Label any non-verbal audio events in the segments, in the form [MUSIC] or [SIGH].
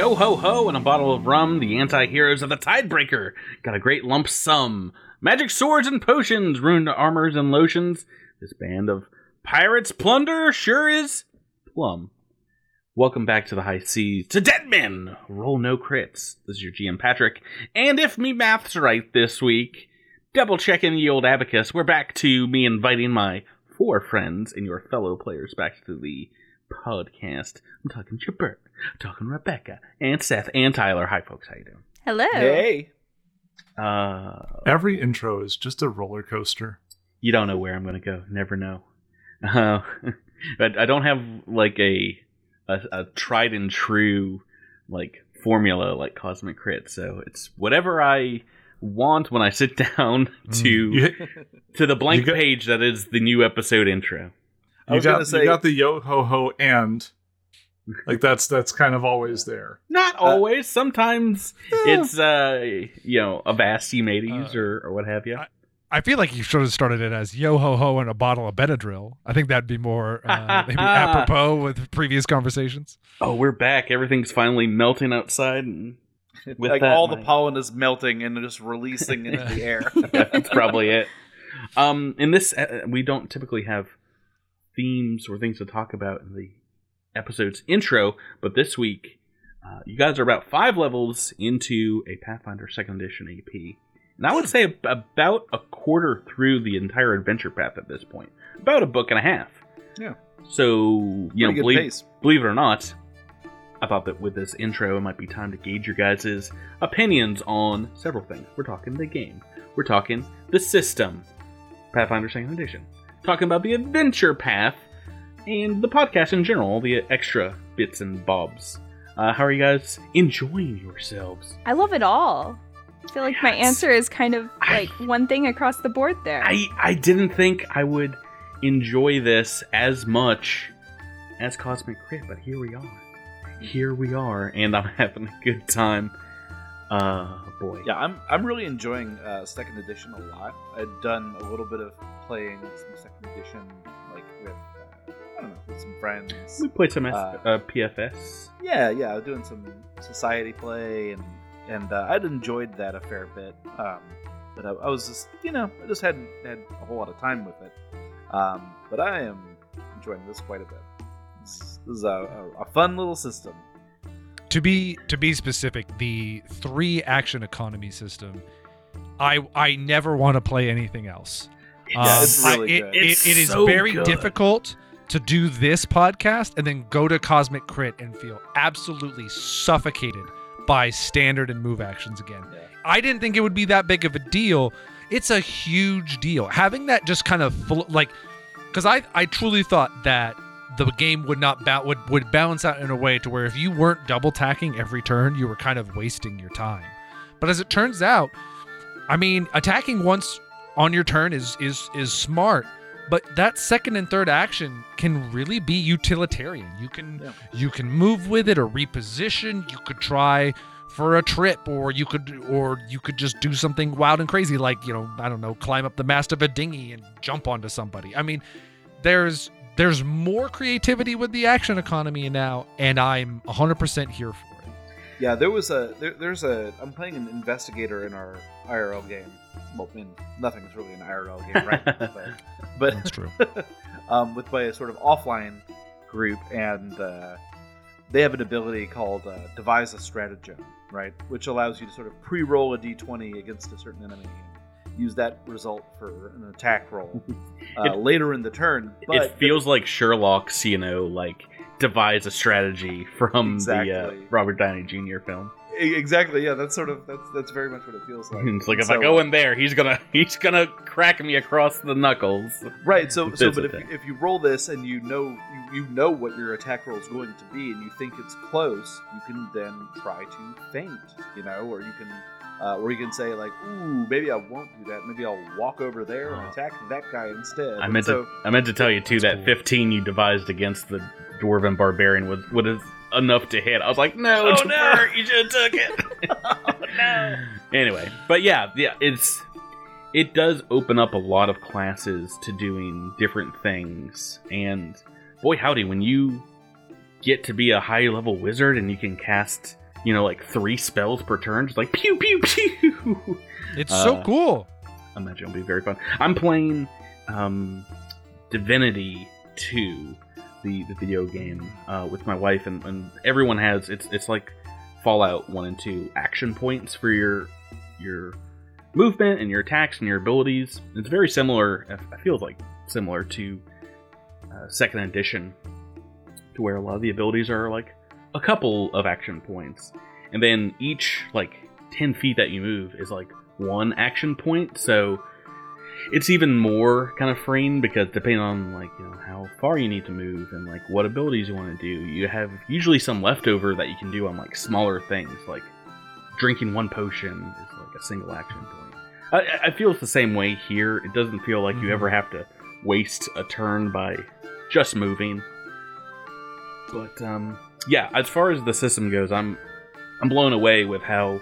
Yo ho ho and a bottle of rum, the anti heroes of the Tidebreaker got a great lump sum. Magic swords and potions, ruined armors and lotions. This band of pirates plunder sure is plum. Welcome back to the high seas to Dead Men! Roll no crits. This is your GM Patrick. And if me math's right this week, double checking the old abacus, we're back to me inviting my four friends and your fellow players back to the podcast. I'm talking Jabert, I'm talking Rebecca, and Seth, and Tyler. Hi, folks. How you doing? Hello. Hey. Uh, Every intro is just a roller coaster. you don't know where I'm going to go. Never know. Uh, [LAUGHS] but I don't have like a, a a tried and true like formula like Cosmic Crit. So it's whatever I want when I sit [LAUGHS] down to You, to the blank got- page that is the new episode intro. I you was got, gonna say- you got the yo ho ho and like that's that's kind of always there. Not always. Sometimes Eh. it's uh you know a vast Mateys Uh, or or what have you. I- I feel like you should have started it as yo ho ho and a bottle of Benadryl. I think that'd be more uh, [LAUGHS] maybe apropos with previous conversations. oh, we're back. Everything's finally melting outside, and [LAUGHS] With like that, all the my- pollen is melting and just releasing into the [LAUGHS] air. that's probably it. Um, in this, uh, we don't typically have themes or things to talk about in the episode's intro, but this week, uh, you guys are about five levels into a Pathfinder Second Edition AP, and I would say about a quarter through the entire adventure path at this point, about a book and a half. Yeah. So you know, Pretty good believe, believe it or not, I thought that with this intro, it might be time to gauge your guys' opinions on several things. We're talking the game, we're talking the system, Pathfinder Second Edition, talking about the adventure path, and the podcast in general, all the extra bits and bobs. Uh, how are you guys enjoying yourselves? I love it all. I feel like my answer is kind of I- like one thing across the board there. I I didn't think I would enjoy this as much as Cosmic Crit, but here we are. Here we are, and I'm [LAUGHS] having a good time. Uh, boy. Yeah, I'm I'm really enjoying uh, second edition a lot. I'd done a little bit of playing some second edition, like with I don't know, with some friends. We played some S- Uh, uh, PFS. Yeah, yeah, I was doing some society play, and and uh, I'd enjoyed that a fair bit. Um, but I, I was just, you know, I just hadn't had a whole lot of time with it. Um, but I am enjoying this quite a bit. This, this is a, a, a fun little system. To be to be specific, the three action economy system, I I never want to play anything else. Yeah, it's I- really it, good. it- It's it is so very good. difficult to do this podcast and then go to Cosmic Crit and feel absolutely suffocated by standard and move actions again. Yeah. I didn't think it would be that big of a deal. It's a huge deal. Having that just kind of fl- like, because I I truly thought that the game would not ba- would would balance out in a way to where if you weren't double tacking every turn, you were kind of wasting your time. But as it turns out, I mean, attacking once on your turn is is is smart. But that second and third action can really be utilitarian. You can Yeah. you can move with it or reposition. You could try for a trip or you could or you could just do something wild and crazy like you know i don't know climb up the mast of a dinghy and jump onto somebody i mean there's there's more creativity with the action economy now and i'm 100% here for it Yeah, there was a there, there's a I'm playing an investigator in our IRL game. Well, I mean, nothing is really an IRL game, right? [LAUGHS] but but that's true [LAUGHS] um, with by a sort of offline group, and uh, they have an ability called uh, devise a stratagem, right, which allows you to sort of pre-roll a d20 against a certain enemy and use that result for an attack roll [LAUGHS] uh, It- later in the turn. But it feels like Sherlock's, you know, like devise a strategy from the Exactly. uh, Robert Downey Jr. film. Exactly, yeah, that's sort of that's that's very much what it feels like. it's like if So- I go in there, he's gonna [LAUGHS] he's gonna crack me across the knuckles. Right. So, so but if you, if you roll this and you know you, you know what your attack roll is going to be, and you think it's close, you can then try to feint, you know, or you can, uh, or you can say like, "Ooh, maybe I won't do that. Maybe I'll walk over there and attack that guy instead." I meant so, to I meant to tell you too that cool. 15 you devised against the dwarven barbarian was what is enough to hit. I was like, no, Oh, Jafar, no. you should have took it. [LAUGHS] oh no! anyway, but yeah, yeah, it's it does open up a lot of classes to doing different things, and boy howdy, when you get to be a high level wizard and you can cast you know, like three spells per turn, just like pew pew pew. It's so Uh, cool. I imagine it'll be very fun. I'm playing um, Divinity 2, the, the video game, uh, with my wife, and, and everyone has it's it's like Fallout 1 and 2 action points for your your movement and your attacks and your abilities. It's very similar. It feels like similar to uh, second edition, to where a lot of the abilities are like a couple of action points, and then each like ten feet that you move is like one action point. So it's even more kind of freeing because depending on like you know how far you need to move and like what abilities you want to do, you have usually some leftover that you can do on like smaller things like drinking one potion is like a single action point. I, I feel it's the same way here. It doesn't feel like you Mhm. ever have to waste a turn by just moving. But um, yeah, as far as the system goes, I'm I'm blown away with how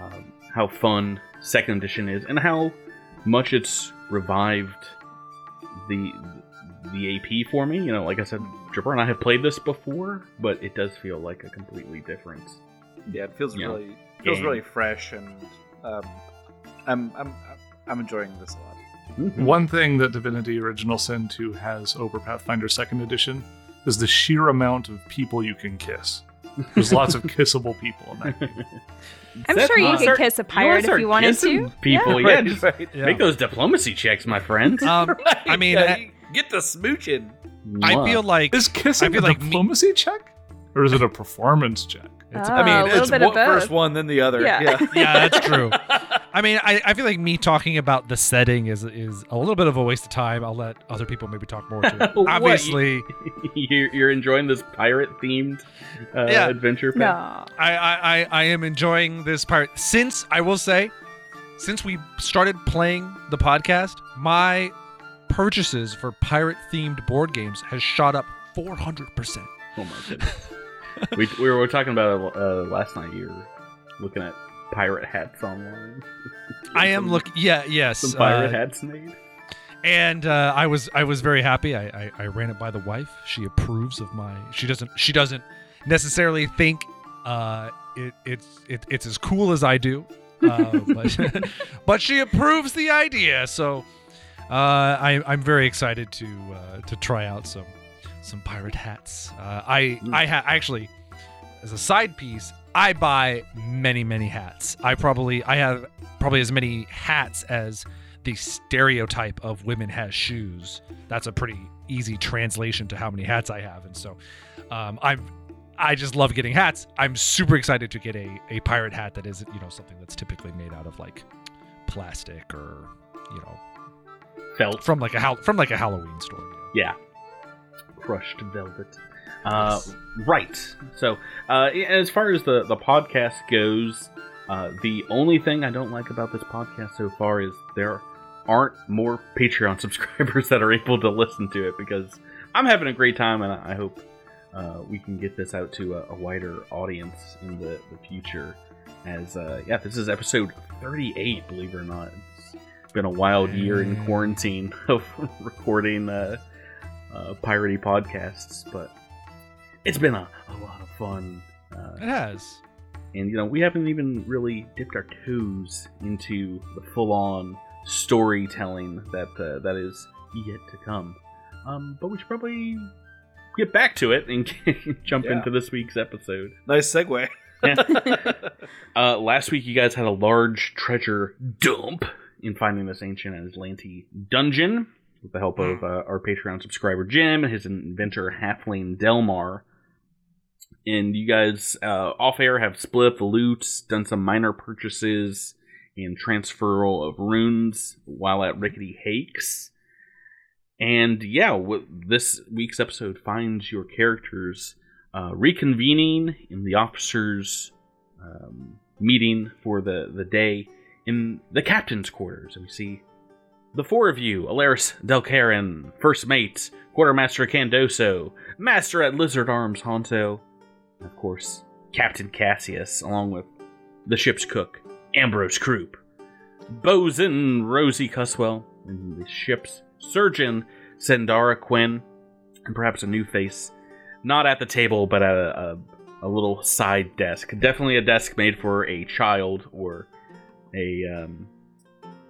um, how fun second edition is and how much it's revived the the AP for me. You know, like I said, Jabert and I have played this before, but it does feel like a completely different. Yeah, it feels Yeah. really feels Game. really fresh, and um, I'm I'm I'm enjoying this a lot. Mm-hmm. One thing that Divinity Original Sin 2 has over Pathfinder 2nd Edition is the sheer amount of people you can kiss. There's lots of kissable people in that game. [LAUGHS] I'm That- sure you uh, could kiss a wanna pirate if you wanted to. People, Yeah. yeah, Right, just right. Yeah. make those diplomacy checks, my friend. Um, [LAUGHS] I mean, Yeah, I- you get the smooching. I feel like Is kissing I feel a like me- diplomacy check? Or is it a performance check? It's- Oh, I a mean, little it's bit of one, first both. one, then the other. Yeah. Yeah, [LAUGHS] Yeah, that's true. I mean, I, I feel like me talking about the setting is is a little bit of a waste of time. I'll let other people maybe talk more to it. [LAUGHS] Obviously, [LAUGHS] you're, you're enjoying this pirate themed uh, Yeah. adventure? No. I, I, I, I am enjoying this part. Since I will say, since we started playing the podcast, my purchases for pirate themed board games has shot up 400%. Oh my goodness. we, we were talking about it uh, last night. You were looking at pirate hats online. [LAUGHS] I am looking, yeah, yes. Some pirate uh, hats made. and uh, I was I was very happy. I, I I ran it by the wife. She approves of my. She doesn't she doesn't necessarily think uh, it it's it, it's as cool as I do, uh, [LAUGHS] but [LAUGHS] but she approves the idea. So uh, I I'm very excited to uh, to try out some some pirate hats. Uh, I I ha- actually as a side piece. I buy many many hats. I probably I have probably as many hats as the stereotype of women has shoes. That's a pretty easy translation to how many hats I have, and so um, I'm I just love getting hats. I'm super excited to get a a pirate hat that isn't you know something that's typically made out of like plastic or you know Felt. from like a from like a Halloween store. Yeah. Crushed velvet. Uh, right. So, uh, as far as the, the podcast goes, uh, the only thing I don't like about this podcast so far is there aren't more Patreon [LAUGHS] subscribers that are able to listen to it because I'm having a great time and I hope uh, we can get this out to a, a wider audience in the, the future. As, uh, yeah, this is episode 38, believe it or not. It's been a wild year in Mm. quarantine [LAUGHS] of recording uh, uh, piratey podcasts, but it's been a, a lot of fun. It Uh, has. and you know, we haven't even really dipped our toes into the full-on storytelling that uh, that is yet to come. Um, but we should probably get back to it and [LAUGHS] jump Yeah. into this week's episode. Nice segue. [LAUGHS] Uh, last week, you guys had a large treasure dump in finding this ancient Azlanti dungeon with the help of uh, our Patreon subscriber Jim and his inventor Halfling Delmar. And you guys, uh, off air, have split the loot, done some minor purchases, and transferal of runes while at Rickety Hakes. And yeah, this week's episode finds your characters uh, reconvening in the officers' um, meeting for the, the day in the captain's quarters. And we see the four of you Alaris Delcarin, First Mate, Quartermaster Candoso, Master at Lizard Arms Honto, and of course, Captain Cassius, along with the ship's cook, Ambrose Kroop, Bosun Rosie Cusswell, and the ship's surgeon, Sandara Quinn, and perhaps a new face, not at the table, but at a, a a little side desk. Definitely a desk made for a child or a um,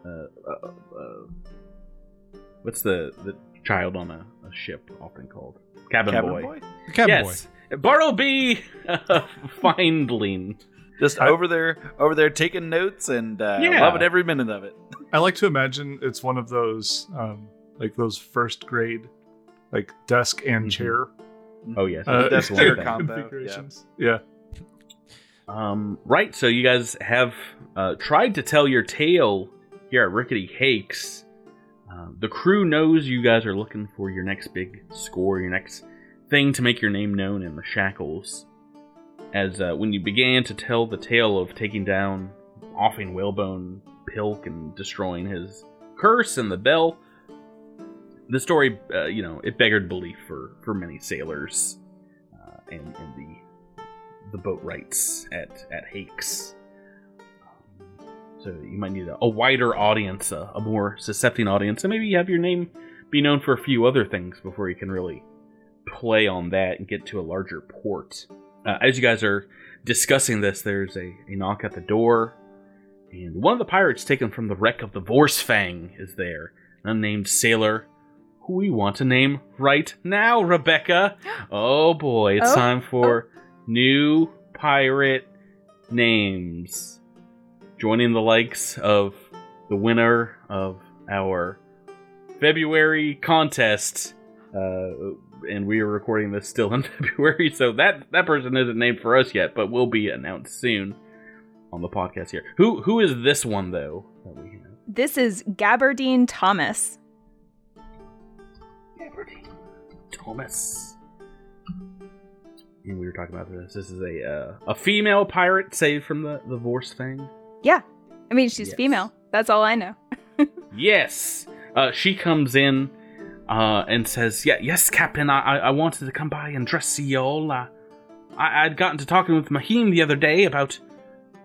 uh, uh, uh, what's the the child on a, a ship often called cabin, Cabin boy. boy. Cabin yes, Bartleby [LAUGHS] Findling. Just I- over there, over there taking notes and uh, Yeah. loving every minute of it. [LAUGHS] I like to imagine it's one of those, um, like those first grade, like desk and Mhm. chair Oh yes, uh, desk chair thing. combo, configurations. Yeah. Um, right, so you guys have uh, tried to tell your tale here at Rickety Hakes. Uh, the crew knows you guys are looking for your next big score, your next thing to make your name known in the shackles. As uh, when you began to tell the tale of taking down offing whalebone Pilk and destroying his curse and the bell, the story, uh, you know, it beggared belief for, for many sailors uh, and, and the the boat rights at at Hakes. Um, so you might need a, a wider audience, a, a more suscepting audience, and maybe you have your name be known for a few other things before you can really play on that and get to a larger port. Uh, as you guys are discussing this, there's a, a knock at the door, and one of the pirates taken from the wreck of the Vorsfang is there, an unnamed sailor who we want to name right now, Rebecca. [GASPS] Oh boy, it's Oh, time for new pirate names. Joining the likes of the winner of our February contest. Uh, and we are recording this still in [LAUGHS] February, so that that person isn't named for us yet, but will be announced soon on the podcast here. Who who is this one though? That we have? This is Gabardine Thomas. Gabardine Thomas. And we were talking about this. This is a uh, a female pirate saved from the the Vorsfang. Yeah. I mean, she's Yes. female. That's all I know. [LAUGHS] Yes. Uh, she comes in uh, and says, "Yeah, yes, Captain. I, I wanted to come by and dress see y'all. Uh, I I'd gotten to talking with Mahim the other day about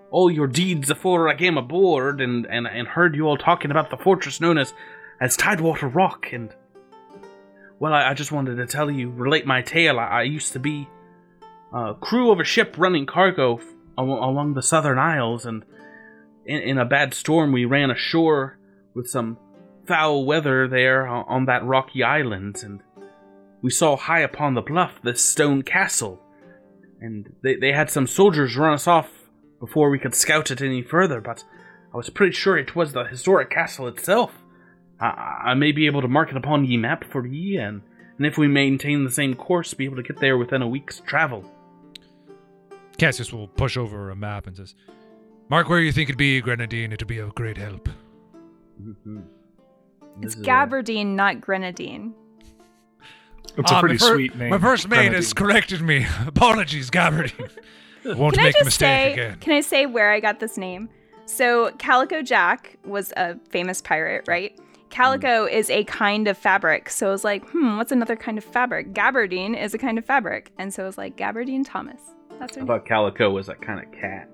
all your deeds afore I came aboard, and and and heard you all talking about the fortress known as as Tidewater Rock. And well, I, I just wanted to tell you, relate my tale. I, I used to be uh, crew of a ship running cargo f- along the Southern Isles, and in, in a bad storm, we ran ashore with some foul weather there on that rocky island, and we saw high upon the bluff the stone castle, and they, they had some soldiers run us off before we could scout it any further, but I was pretty sure it was the historic castle itself. I, I may be able to mark it upon ye map for ye, and, and if we maintain the same course, be able to get there within a week's travel. Cassius will push over a map and says, "Mark where you think it'd be, Grenadine. It'd be of great help." Mm-hmm. It's Gabardine, not Grenadine. It's Ah, a pretty my fir- sweet name. My first mate has Grenadine. corrected me. [LAUGHS] Apologies, Gabardine. [LAUGHS] Won't Can I make a just mistake say? again. Can I say where I got this name? So Calico Jack was a famous pirate, right? Calico is a kind of fabric. So I was like, hmm, what's another kind of fabric? Gabardine is a kind of fabric, and so it was like Gabardine Thomas. That's I her name. thought calico was a kind of cat.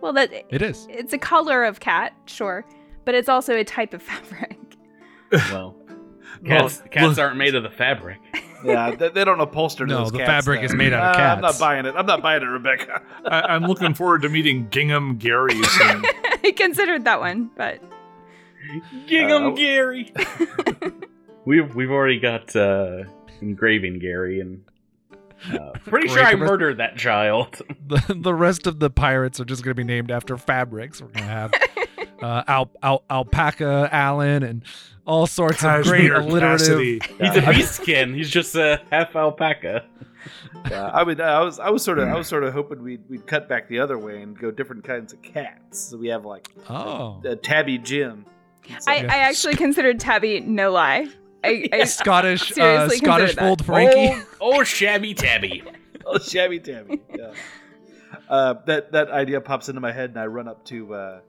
Well, that It is. it's a color of cat, sure, but it's also a type of [LAUGHS] fabric. [LAUGHS] Well, cats, Well, cats look- aren't made of the fabric. [LAUGHS] Yeah, they, they don't upholster No, those the cats, fabric though. is made out of Uh, I'm not buying it. I'm not buying it, Rebecca. [LAUGHS] I, I'm looking forward to meeting Gingham Gary soon. I considered that one, but Gingham Uh, Gary. we've we've already got uh, engraving Gary, and uh, pretty sure I The rest- murdered that child. The, the rest of the pirates are just going to be named after fabrics. We're going to have uh, al- al- alpaca Allen and all sorts of great Cashmere alliterative. Cassidy. He's a beast skin. He's just a half alpaca. Yeah, I mean, I was, I was sort of, I was sort of hoping we'd, we'd cut back the other way and go different kinds of cats. So we have like Oh. uh, Tabby Jim. So- I, I actually considered Tabby, no lie. I, [LAUGHS] I Scottish, uh, Scottish consider fold Frankie. Oh, oh, shabby tabby. [LAUGHS] oh, shabby Tabby. Yeah. Uh, that that idea pops into my head, and I run up to uh,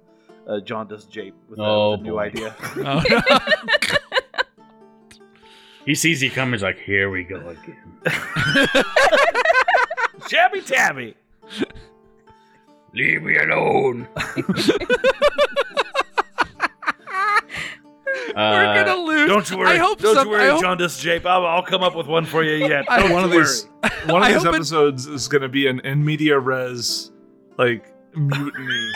uh, Jaundice Jape with, uh, Oh, with a new idea. [LAUGHS] Oh, no. He sees you coming. He's like, "Here we go again." [LAUGHS] shabby Tabby. Leave me alone. [LAUGHS] We're Uh, gonna lose Don't you worry. I hope Don't some, you worry, I hope, Jaundice Jape. I'll, I'll come up with one for you yet. I- Don't one of you these worry. one of I these hope it- episodes is going to be an in media res like mutiny.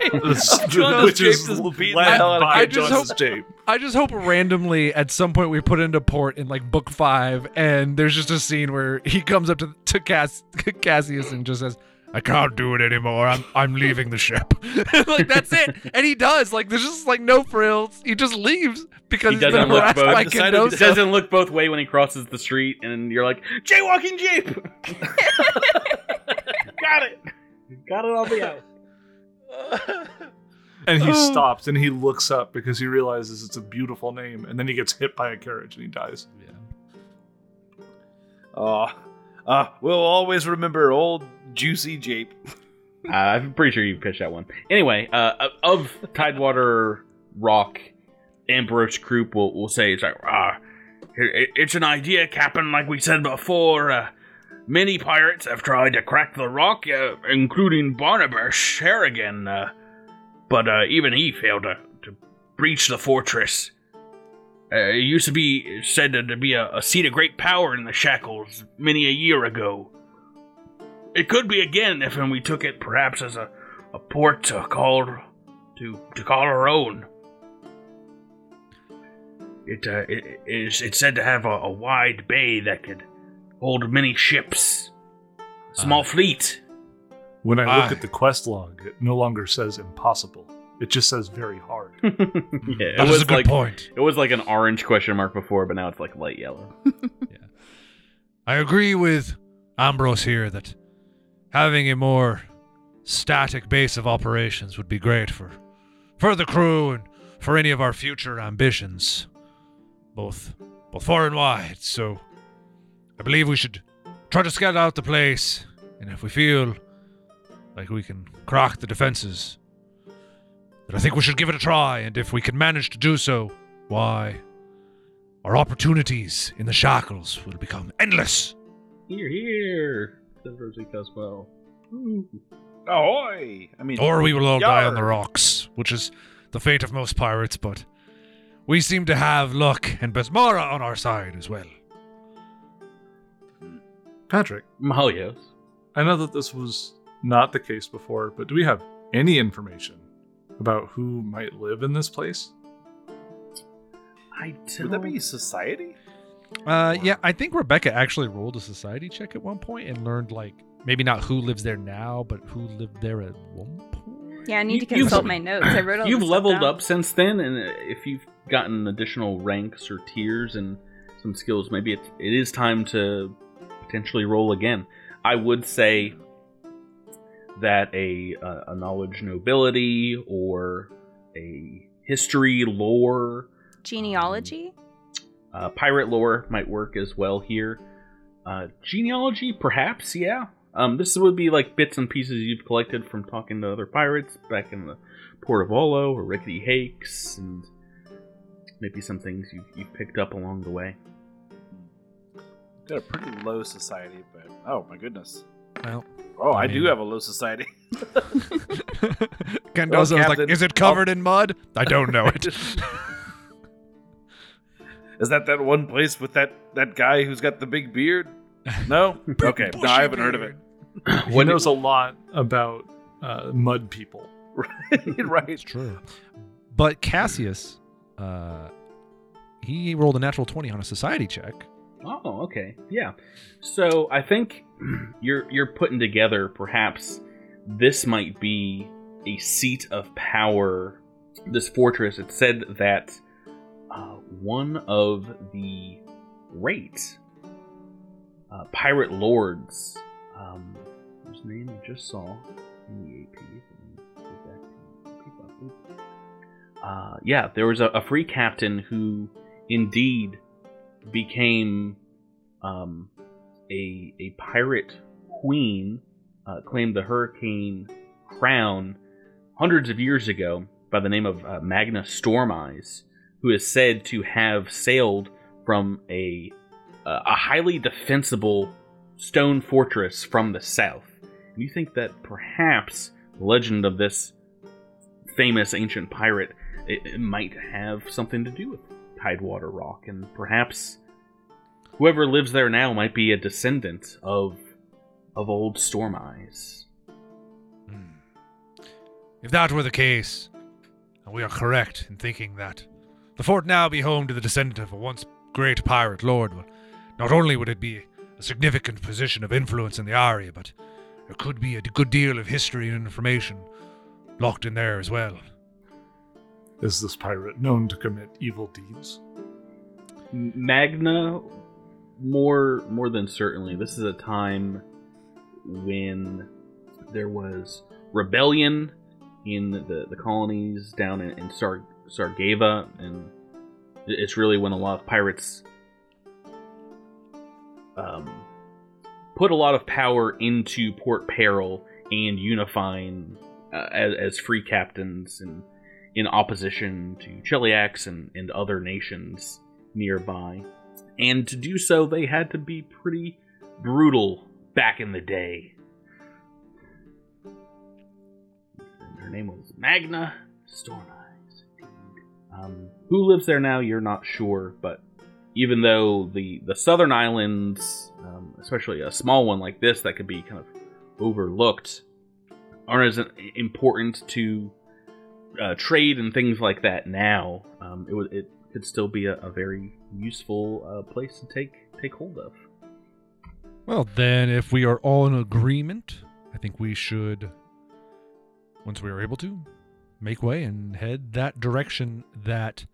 [LAUGHS] This- which is Jape just beating led the hell out of by I just Jaundice hope- Jape. I just hope randomly at some point we put into port in like book five, and there's just a scene where he comes up to to Cass, [LAUGHS] Cassius and just says, "I can't do it anymore. I'm I'm leaving the ship." [LAUGHS] like that's it, and he does. Like there's just like no frills. He just leaves because He he's been doesn't look harassed both- by decided Candoso. to- doesn't look both way when he crosses the street, and you're like, jaywalking Jeep. Got it. Got it on the out. And he [LAUGHS] stops and he looks up because he realizes it's a beautiful name, and then he gets hit by a carriage and he dies. Oh, uh, we'll always remember old Juicy Jape. Uh, I'm pretty sure you pitched that one. Anyway, uh, of Tidewater Rock, Ambrose Kroop will, will say, it's like, ah, it, it's an idea, Captain, like we said before. Many pirates have tried to crack the rock, uh, including Barnabas Harrigan, uh, but uh, even he failed to, to breach the fortress. Uh, it used to be said to be a, a seat of great power in the shackles many a year ago. It could be again if we took it perhaps as a, a port to call to to call our own. It uh, it is it's said to have a, a wide bay that could hold many ships, small Uh. fleet. When I Ah. look at the quest log, it no longer says impossible. It just says very hard. [LAUGHS] yeah, it That is was a good like point. it was like an orange question mark before, but now it's like light yellow. [LAUGHS] yeah. I agree with Ambrose here that having a more static base of operations would be great for for the crew and for any of our future ambitions, both both far and wide. So I believe we should try to scout out the place, and if we feel like we can crack the defenses, then I think we should give it a try. And if we can manage to do so, why, our opportunities in the shackles will become endless. Here, here, says Rosie Cusswell. Hmm. Ahoy! I mean, Or we will all die on the rocks, which is the fate of most pirates, but we seem to have luck and Besmara on our side as well. Patrick, Mahalios. I know that this was not the case before, but do we have any information about who might live in this place? I do would that be society? Uh, yeah, I think Rebecca actually rolled a society check at one point and learned, like, maybe not who lives there now, but who lived there at one point. Yeah, I need You- to you've- consult my notes. I wrote all You've leveled down. up since then, and uh, if you've gotten additional ranks or tiers and some skills, maybe it, it is time to potentially roll again. I would say that a a knowledge nobility or a history lore Genealogy? uh, pirate lore might work as well here. Uh, genealogy, perhaps, yeah. Um, this would be like bits and pieces you've collected from talking to other pirates back in the Port of Olo or Rickety Hakes, and maybe some things you've, you've picked up along the way. Got a pretty low society, but oh my goodness. Well, Oh, I I, do have a low society. [LAUGHS] Candoso Well, was like, "Is it covered in mud?" I don't know it. [LAUGHS] Is that that one place with that that guy who's got the big beard? No. [LAUGHS] okay. No, I haven't heard of it. He When knows a lot about uh, mud people. right. It's true. But Cassius, uh, he rolled a natural twenty on a society check. Oh, okay. Yeah. So I think [CLEARS THROAT] you're you're putting together perhaps this might be a seat of power. This fortress. It said that uh, one of the great uh, pirate lords, um, whose name I just saw in the AP. Uh, yeah, there was a, a free captain who indeed became um, a a pirate queen, uh, claimed the hurricane crown hundreds of years ago by the name of uh, Magna Storm Eyes, who is said to have sailed from a a highly defensible stone fortress from the south. And you think that perhaps the legend of this famous ancient pirate it, it might have something to do with Tidewater Rock, and perhaps whoever lives there now might be a descendant of of old Storm Eyes. Hmm. If that were the case, and we are correct in thinking that the fort now be home to the descendant of a once great pirate lord, well, not only would it be a significant position of influence in the area, but there could be a good deal of history and information locked in there as well. Is this pirate known to commit evil deeds? Magna, more more than certainly, this is a time when there was rebellion in the, the colonies down in, in Sar, Sargava, and it's really when a lot of pirates um, put a lot of power into Port Peril and unifying uh, as, as free captains and in opposition to Cheliax and, and other nations nearby. And to do so, they had to be pretty brutal back in the day. Her name was Magna Storm Eyes. Um, who lives there now, you're not sure, but even though the, the southern islands, um, especially a small one like this that could be kind of overlooked, aren't as important to uh, trade and things like that now, um, it, would- it could still be a, a very useful uh, place to take take hold of. Well, then, if we are all in agreement, I think we should, once we are able to, make way and head that direction that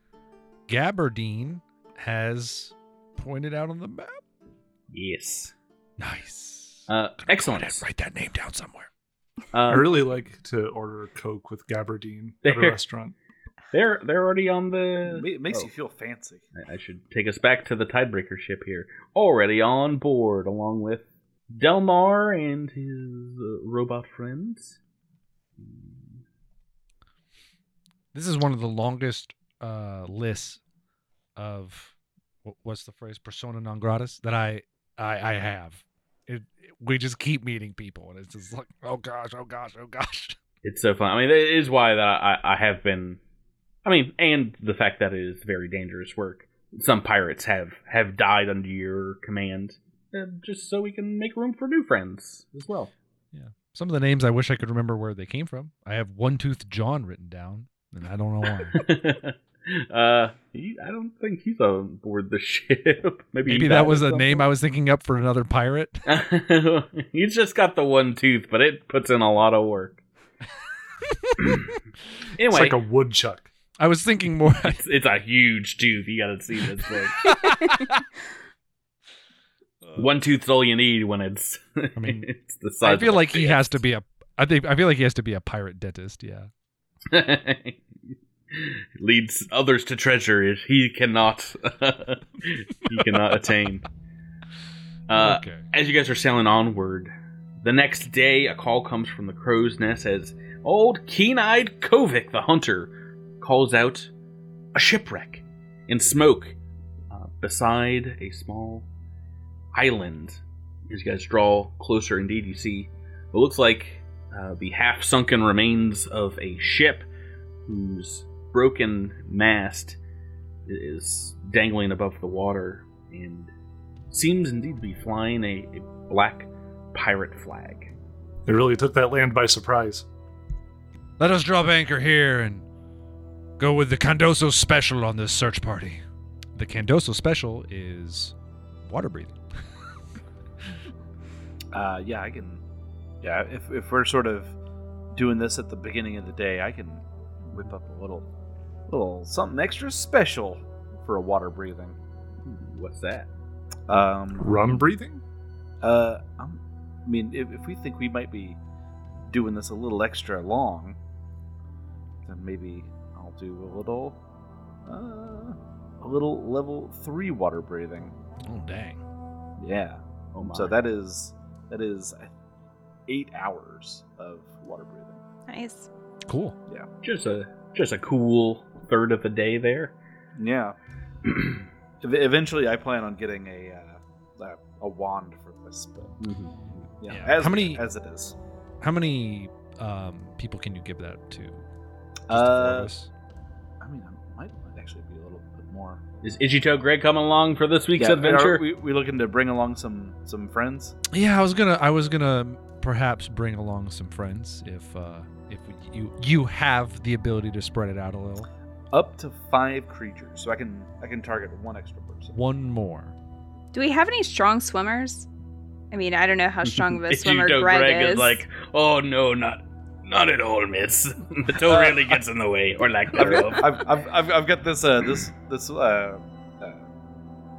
Gabardine has pointed out on the map. Yes. Nice. Uh, excellent. Write that name down somewhere. I Um, really like to order Coke with gabardine at a restaurant. they're they're already on the. It makes oh, you feel fancy. I- I should take us back to the Tidebreaker ship here. Already on board, along with Delmar and his uh, robot friends. This is one of the longest uh, lists of what's the phrase persona non gratis that I I, I have. It, we just keep meeting people, and it's just like, oh gosh, oh gosh, oh gosh. [LAUGHS] It's so fun. I mean, it is why that I, I have been. I mean, and the fact that it is very dangerous work. Some pirates have have died under your command, uh, just so we can make room for new friends as well. Yeah, some of the names I wish I could remember where they came from. I have One Tooth John written down, and I don't know why. [LAUGHS] uh, he, I don't think he's on board the [LAUGHS] ship. Maybe, Maybe that was a some name I was thinking up for another pirate. [LAUGHS] he's just got the one tooth, but it puts in a lot of work. [COUGHS] It's anyway, like a woodchuck. I was thinking more. [LAUGHS] it's, it's a huge tooth. You got to see this thing. one tooth's all you need when it's. I mean, it's the size. I feel of like he has to be a. I think I feel like he has to be a pirate dentist. Yeah. Leads others to treasure he cannot [LAUGHS] he cannot attain. Uh, okay. as you guys are sailing onward, the next day a call comes from the crow's nest as old keen-eyed Kovic the hunter calls out a shipwreck in smoke uh, beside a small island. As you guys draw closer, indeed, you see what looks like uh, the half-sunken remains of a ship whose broken mast is dangling above the water and seems indeed to be flying a, a black pirate flag. They really took that land by surprise. Let us drop anchor here and go with the Candoso special on this search party. The Candoso special is water breathing. [LAUGHS] Uh, yeah, I can. Yeah, if if we're sort of doing this at the beginning of the day, I can whip up a little, little something extra special for a water breathing. What's that? Um, Rum breathing? Uh, um, I mean, if, if we think we might be doing this a little extra long, then maybe I'll do a little, uh, a little level three water breathing. Oh dang! Yeah. Oh my. So that is that is eight hours of water breathing. Nice. Cool. Yeah. Just a just a cool third of the day there. Yeah. [CLEARS THROAT] Eventually, I plan on getting a uh, a, a wand for this, but yeah, Yeah. As, How many- as it is. How many um, people can you give that to? Just the four of Uh. I mean, I might, might actually be a little bit more. Is Ichito Greg coming along for this week's Yeah, adventure? Are we, we looking to bring along some some friends? Yeah, I was gonna I was gonna perhaps bring along some friends if uh if you you have the ability to spread it out a little. Up to five creatures, so I can I can target one extra person. One more. Do we have any strong swimmers? I mean, I don't know how strong of a [LAUGHS] Ichito swimmer Greg, Greg is. like, oh no, not not at all, miss. [LAUGHS] the toe Uh, really gets in the way, or lack I've thereof. I've, I've, I've, I've got this uh, this this uh, uh,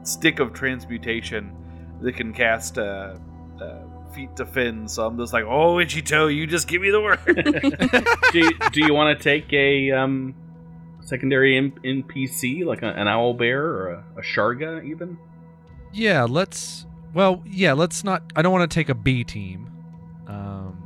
stick of transmutation that can cast uh, uh, feet to fin. So I'm just like, oh, itchy Ichito, you just give me the word. [LAUGHS] do you, do you want to take a um secondary N- NPC like a, an owl bear or a, a sharga even? Yeah, let's. Well, yeah, let's not. I don't want to take a B team. Um,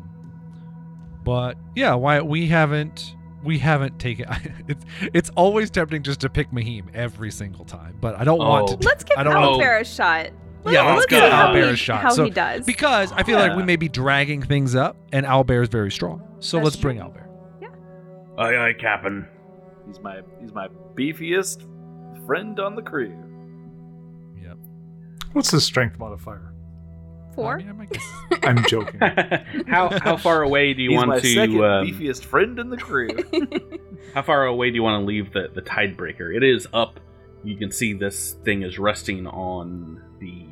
but yeah, why we haven't we haven't taken. [LAUGHS] It's it's always tempting just to pick Mahim every single time, but I don't want Oh. to let's give I don't know. Owlbear a shot. Yeah, let's let's give Owlbear a shot. How So- he does. because I feel like we may be dragging things up, and Owlbear is very strong. So That's let's true. bring Owlbear. Yeah. Aye, aye, Captain. He's my he's my beefiest friend on the crew. Yep. What's his strength modifier? Four. I mean, I might guess- [LAUGHS] I'm joking. [LAUGHS] how how far away do you he's want my to? second um, beefiest friend in the crew. [LAUGHS] How far away do you want to leave the the tidebreaker? It is up. You can see this thing is resting on the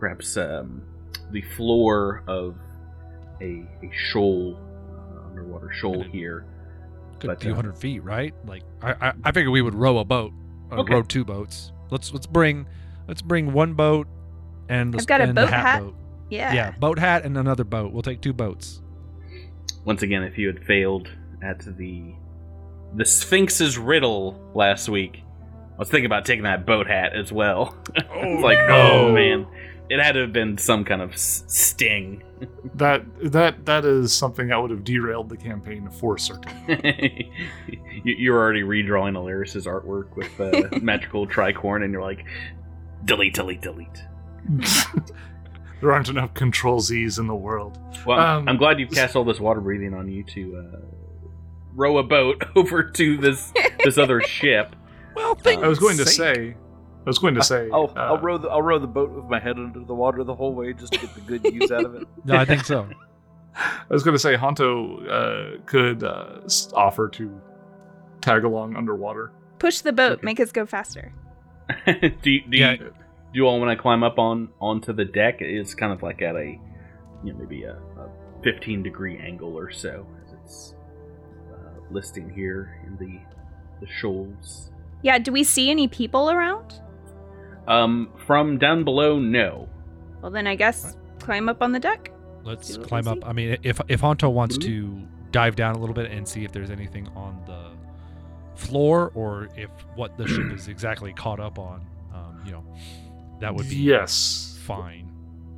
perhaps um, the floor of a a shoal, uh, underwater shoal here. Good But, few uh, hundred feet, right? Like I, I, I figure we would row a boat, uh, Okay. row two boats. Let's let's bring let's bring one boat and I've got a boat hat, hat. boat. yeah. Yeah, boat hat and another boat. We'll take two boats. Once again, if you had failed at the the Sphinx's riddle last week, I was thinking about taking that boat hat as well. [LAUGHS] it's like, no. oh man, it had to have been some kind of s- sting. That that that is something that would have derailed the campaign for certain. [LAUGHS] You- You're already redrawing Alaris's artwork with uh, [LAUGHS] magical tricorn, and you're like, delete, delete, delete. [LAUGHS] there aren't enough Control Z's in the world. Well, Um, I'm glad you've cast all this water breathing on you to uh, row a boat over to this this other ship. Well, think I was going to say, I was going to say, I'll, uh, I'll row the I'll row the boat with my head under the water the whole way just to get the good use out of it. [LAUGHS] No, I think so. [LAUGHS] I was going to say, Honto uh, could uh, offer to tag along underwater. Push the boat. Okay. Make us go faster. [LAUGHS] do you, do, Yeah. you, do you all want to climb up on onto the deck? It's kind of like at a you know maybe a, a 15 degree angle or so as it's uh, listing here in the the shoals. Yeah. Do we see any people around? Um, from down below, no. Well, then I guess climb up on the deck. Let's See what we climb up. see? I mean, if if Honto wants to dive down a little bit and see if there's anything on the floor or if what the ship is exactly caught up on, um, you know, that would be yes. fine.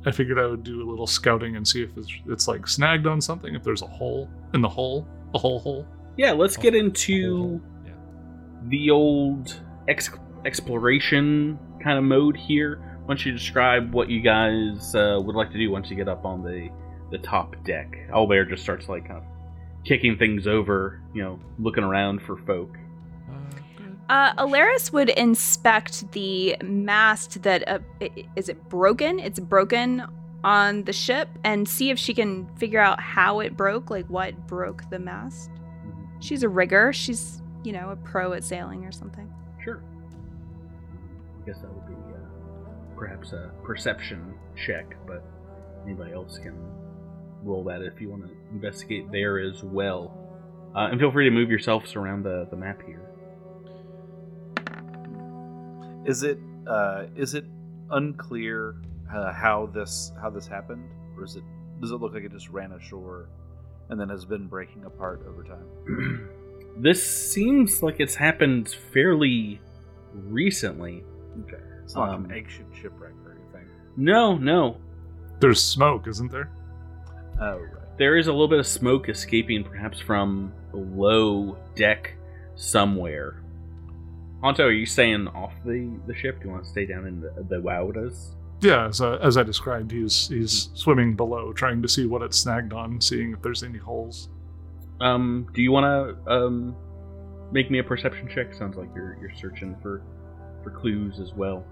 I figured I would do a little scouting and see if it's, it's like snagged on something. If there's a hole in the hole, a hole hole. Yeah, let's Oh, get Hole, into hole. Yeah. the old ex- exploration kind of mode here. Why don't you describe what you guys uh, would like to do once you get up on the the top deck? Owlbear just starts like kind of kicking things over, you know, looking around for folk. Uh. Alaris would inspect the mast that uh, is it broken? It's broken on the ship, and see if she can figure out how it broke, like what broke the mast. She's a rigger. She's you know a pro at sailing or something. Sure. I guess that would be uh, perhaps a perception check, but anybody else can roll that if you want to investigate there as well. Uh, and feel free to move yourselves around the, the map here. Is it uh, is it unclear uh, how this how this happened, or is it does it look like it just ran ashore and then has been breaking apart over time? [CLEARS THROAT] this seems like it's happened fairly recently. Okay, it's not Um, an ancient shipwreck or anything. No, no. There's smoke, isn't there? Oh right. There is a little bit of smoke escaping perhaps from below deck somewhere. Honto, are you staying off the, the ship? Do you want to stay down in the, the Wowdas? Yeah, as, uh, as I described, he's he's swimming below, trying to see what it's snagged on, seeing if there's any holes. Um, do you want to um, make me a perception check? Sounds like you're you're searching for for clues as well.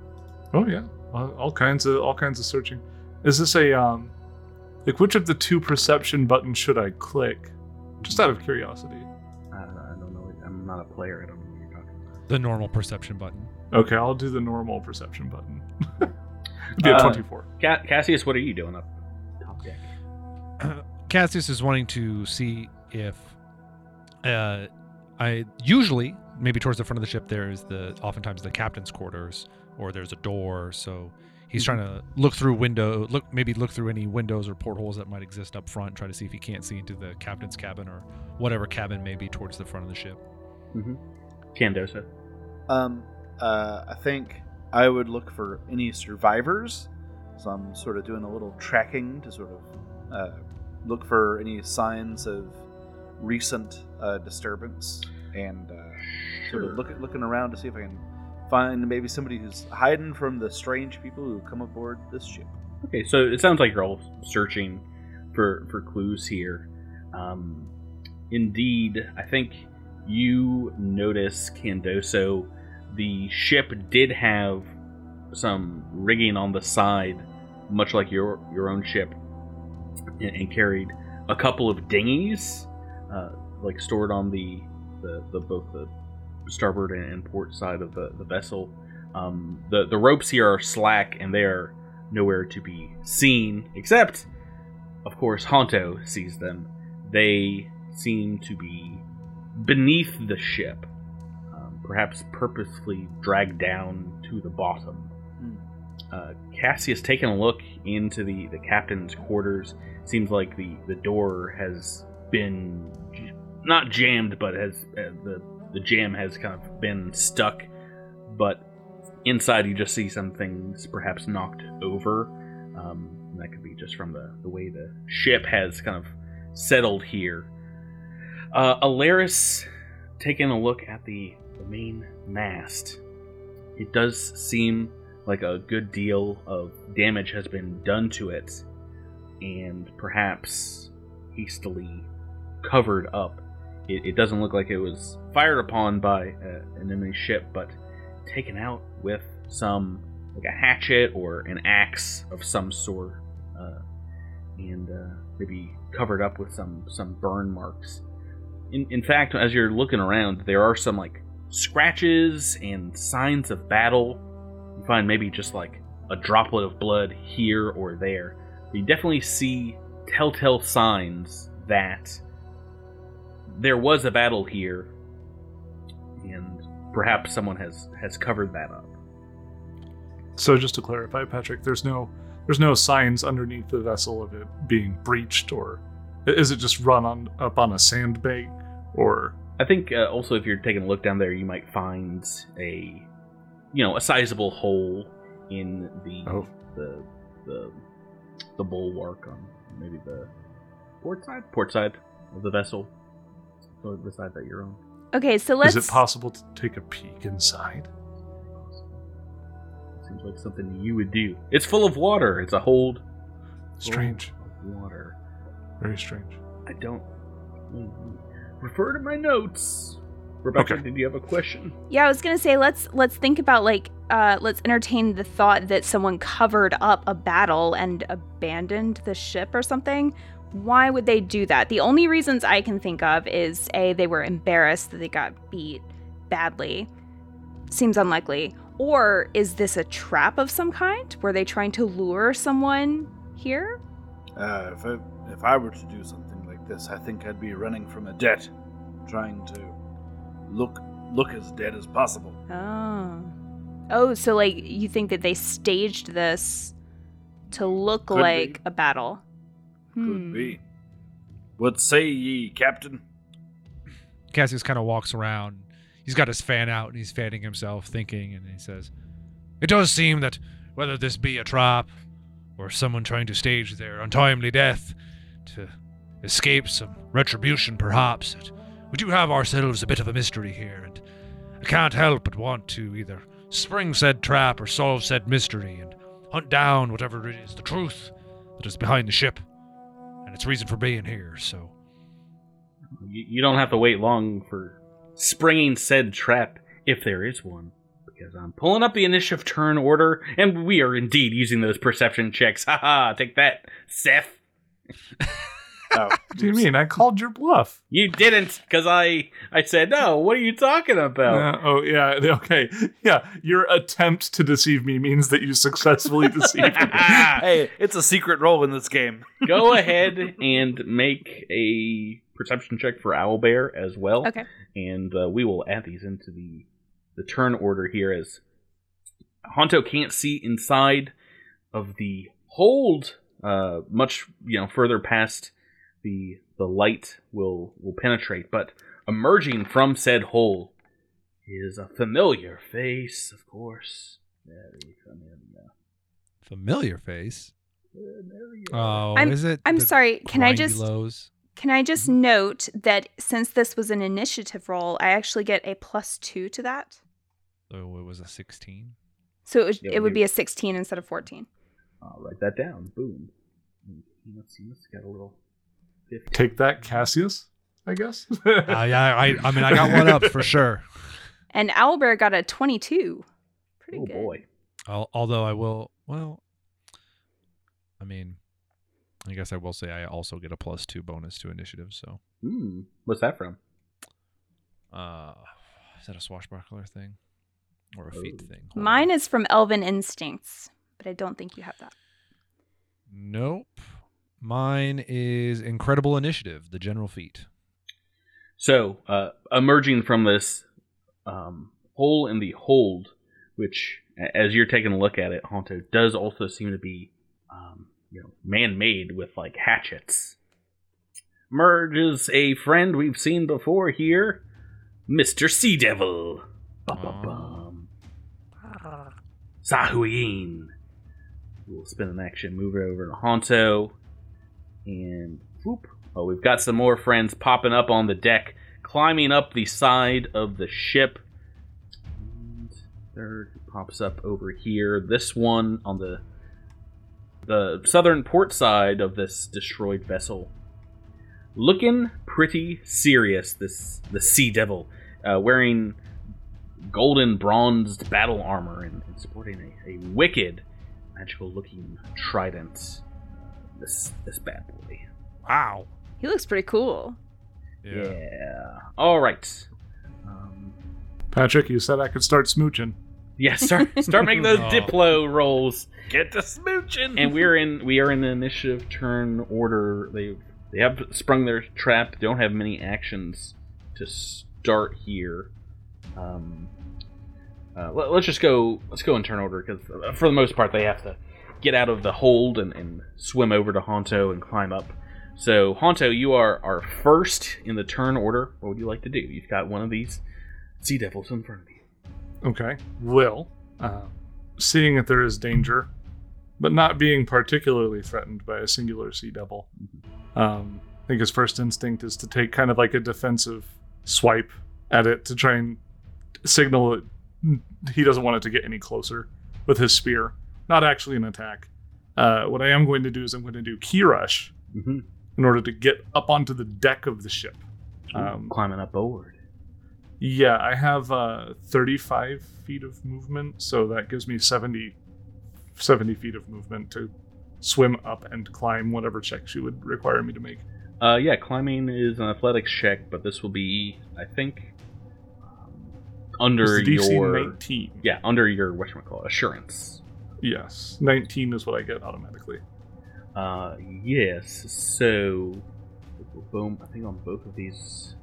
Oh yeah, all, all kinds of all kinds of searching. Is this a um, like which of the two perception buttons should I click? Just out of curiosity. I, I don't know. I'm not a player. I don't know what you're talking about. The normal perception button. Okay, I'll do the normal perception button. It'd [LAUGHS] be a Uh, twenty-four. Cassius, what are you doing up top deck? [CLEARS THROAT] Cassius is wanting to see if uh, I usually maybe towards the front of the ship there is the oftentimes the captain's quarters or there's a door so he's trying to look through window look maybe look through any windows or portholes that might exist up front try to see if he can't see into the captain's cabin or whatever cabin may be towards the front of the ship Mm-hmm. Candoso. Um, uh, I think I would look for any survivors. So I'm sort of doing a little tracking to sort of uh, look for any signs of recent uh, disturbance and uh, sort of look looking around to see if I can find maybe somebody who's hiding from the strange people who come aboard this ship. Okay, so it sounds like you're all searching for for clues here. Um, indeed, I think you notice Candoso. The ship did have some rigging on the side, much like your your own ship, and, and carried a couple of dinghies, uh, like stored on the, the the both the starboard and, port side of the, the vessel. Um, the the ropes here are slack and they are nowhere to be seen, except, of course, Honto sees them. They seem to be beneath the ship, um, perhaps purposefully dragged down to the bottom. Uh, Cassius taking a look into the, the captain's quarters. Seems like the, the door has been j- not jammed, but has uh, the the jam has kind of been stuck. But inside, you just see some things perhaps knocked over. Um, that could be just from the, the way the ship has kind of settled here. Uh, Alaris taking a look at the, the main mast. It does seem like a good deal of damage has been done to it, and perhaps hastily covered up. It, it doesn't look like it was fired upon by uh, an enemy ship, but taken out with some like a hatchet or an axe of some sort, uh, and uh, maybe covered up with some some burn marks. In, in fact, as you're looking around, there are some like scratches and signs of battle. You find maybe just like a droplet of blood here or there. You definitely see telltale signs that there was a battle here, and perhaps someone has has covered that up. So just to clarify, Patrick, there's no there's no signs underneath the vessel of it being breached, or is it just run on up on a sandbank, or I think uh, also if you're taking a look down there, you might find a, you know, a sizable hole in the Oh. the the the bulwark on maybe the port side, port side of the vessel, so the side that you're on. Okay, so let's. is it possible to take a peek inside? Seems like something you would do. It's full of water. It's a hold Strange, full of water. very strange. I don't refer to my notes. Rebecca, Okay. did you have a question? Yeah, I was gonna say let's let's think about like uh, let's entertain the thought that someone covered up a battle and abandoned the ship or something. Why would they do that? The only reasons I can think of is a they were embarrassed that they got beat badly. Seems unlikely. Or is this a trap of some kind? Were they trying to lure someone here? Uh, if I if I were to do something like this, I think I'd be running from a debt, trying to look look as dead as possible. Oh. Oh, so like you think that they staged this to look Could be. like a battle? Could Hmm. be. What say ye, Captain? Cassius kind of walks around. He's got his fan out and he's fanning himself, thinking, and he says, It does seem that whether this be a trap or someone trying to stage their untimely death to escape some retribution, perhaps, that we do have ourselves a bit of a mystery here, and I can't help but want to either spring said trap or solve said mystery and hunt down whatever it is, the truth that is behind the ship and its reason for being here, so. You, don't have to wait long for springing said trap, if there is one. because I'm pulling up the initiative turn order, and we are indeed using those perception checks. [LAUGHS] Haha, take that, Seth. [LAUGHS] Oh, What do you mean? I called your bluff. You didn't, because I I said no. What are you talking about? Uh, oh yeah, [LAUGHS] okay, yeah. Your attempt to deceive me means that you successfully [LAUGHS] deceived me. [LAUGHS] hey, it's a secret role in this game. Go ahead and make a perception check for Owlbear as well. Okay. And uh, we will add these into the the turn order here as Honto can't see inside of the hold uh, much you know further past the the light will will penetrate, but emerging from said hole is a familiar face, of course. Very familiar. Familiar face. Familiar. Oh, I'm- is it? I'm sorry. Can I just lows? can I just mm-hmm. note that since this was an initiative roll, I actually get a plus two to that. Oh, it was a 16. So it, would Yeah, it would be a 16 instead of 14. I'll write that down. Boom. Let's see. Let's got a little. 15. Take that, Cassius. I guess. [LAUGHS] Uh, yeah, I, I mean, I got one up for sure. [LAUGHS] And Owlbear got a 22. Pretty Oh good. boy. Al- Although I will, well, I mean, I guess I will say I also get a plus two bonus to initiative. So, Hmm. What's that from? uh, is that a swashbuckler thing or a feat Oh. thing? Hold Mine on. is from Elven Instincts, but I don't think you have that. Nope. Mine is incredible initiative, the general feat. So, uh, emerging from this um, hole in the hold, which, as you're taking a look at it, Honto does also seem to be, um, you know, man-made with like hatchets. Emerges a friend we've seen before here, Mister Sea Devil. Bum-bum-bum. Sahuagin. We'll spin an action, move it over to Honto, and whoop. Oh, we've got some more friends popping up on the deck, climbing up the side of the ship. And third pops up over here. This one on the the southern port side of this destroyed vessel, looking pretty serious. This the Sea Devil, uh, wearing golden bronzed battle armor and, and sporting a, a wicked, magical-looking trident. This this bad boy. Wow. He looks pretty cool. Yeah. All right. Um, Patrick, you said I could start smooching. yeah. Start [LAUGHS] start making those Oh. Diplo rolls. Get to smooching. And we're in we are in the initiative turn order. They they have sprung their trap. They don't have many actions to start here. Um, uh, let, us just go. Let's go in turn order because for the most part they have to get out of the hold and, and swim over to Honto and climb up. So Honto, you are are first in the turn order. What would you like to do? You've got one of these sea devils in front of you. Okay. Will, uh, seeing that there is danger, but not being particularly threatened by a singular sea devil, um, I think his first instinct is to take kind of like a defensive swipe at it to try and signal it he doesn't want it to get any closer with his spear. Not actually an attack. Uh, what I am going to do is I'm going to do Ki Rush Mm-hmm. in order to get up onto the deck of the ship. Um, climbing up board. Yeah, I have uh, 35 feet of movement, so that gives me 70, 70 feet of movement to swim up and climb whatever checks you would require me to make. Uh, yeah, climbing is an athletics check, but this will be, I think, um, under DC your 19. yeah under your what call assurance. Yes, 19 is what I get automatically. Uh, yes. So, boom. I think on both of these,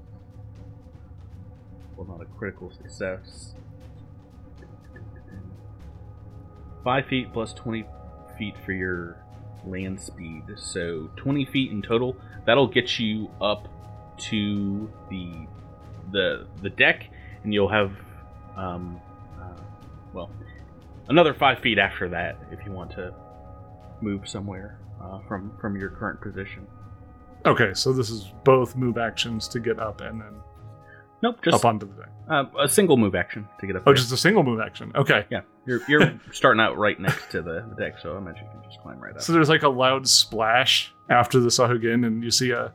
well, not a critical success. Five feet plus twenty feet for your land speed, so twenty feet in total. That'll get you up to the the the deck, and you'll have, um, uh, well, another five feet after that if you want to move somewhere uh, from from your current position. Okay, so this is both move actions to get up and then Nope, just up onto the deck. uh, a single move action to get up. Oh, there. just a single move action. Okay. yeah. You're you're [LAUGHS] starting out right next to the, the deck, so I imagine you can just climb right up. So there's like a loud splash after the Sahuagin, and you see a,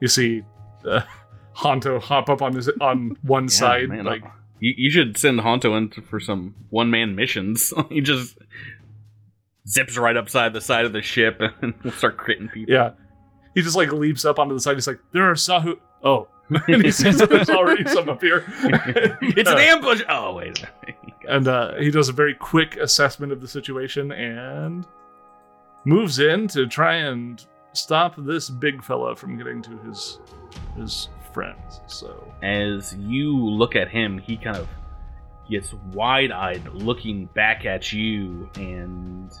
you see, uh, [LAUGHS] Honto hop up on his on one Yeah, side, man, like You, you should send Honto in for some one man missions. [LAUGHS] he just zips right upside the side of the ship [LAUGHS] and we'll start critting people. Yeah. He just like leaps up onto the side. He's like, there are Sahu. Oh. [LAUGHS] and he sees that there's already some up here. it's an ambush. Oh wait. and uh, he does a very quick assessment of the situation and moves in to try and stop this big fella from getting to his his friends. So As you look at him, he kind of gets wide-eyed, looking back at you, and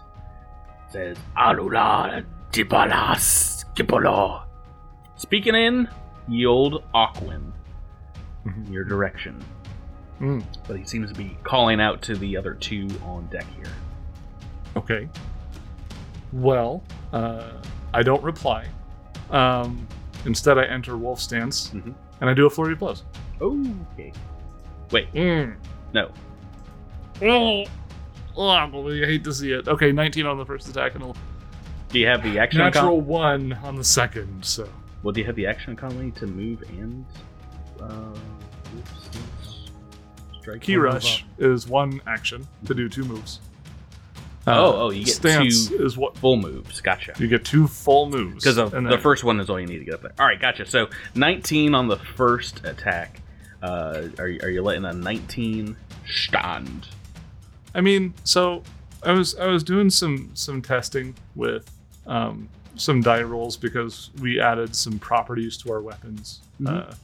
says, "Alula dibalas kipolo." Speaking in ye old Aquan, your direction. Mm, but he seems to be calling out to the other two on deck here. okay. Well, uh, I don't reply. Um, instead, I enter wolf stance Mhm. and I do a flurry of blows. Okay. Wait, Mm. no. Oh, oh, I hate to see it. Okay, 19 on the first attack and a Do you have the action? natural one on the second. So well, do you have the action economy to move and uh, strike? key move rush is one action to do two moves. Oh, oh, you get stance two- is what Full moves. Gotcha. you get two full moves Because the then- first one is all you need to get up there. All right, gotcha. So 19 on the first attack. Uh, are, you- are you letting a 19 stand? I mean, so I was I was doing some some testing with um, some die rolls because we added some properties to our weapons Mm-hmm. uh,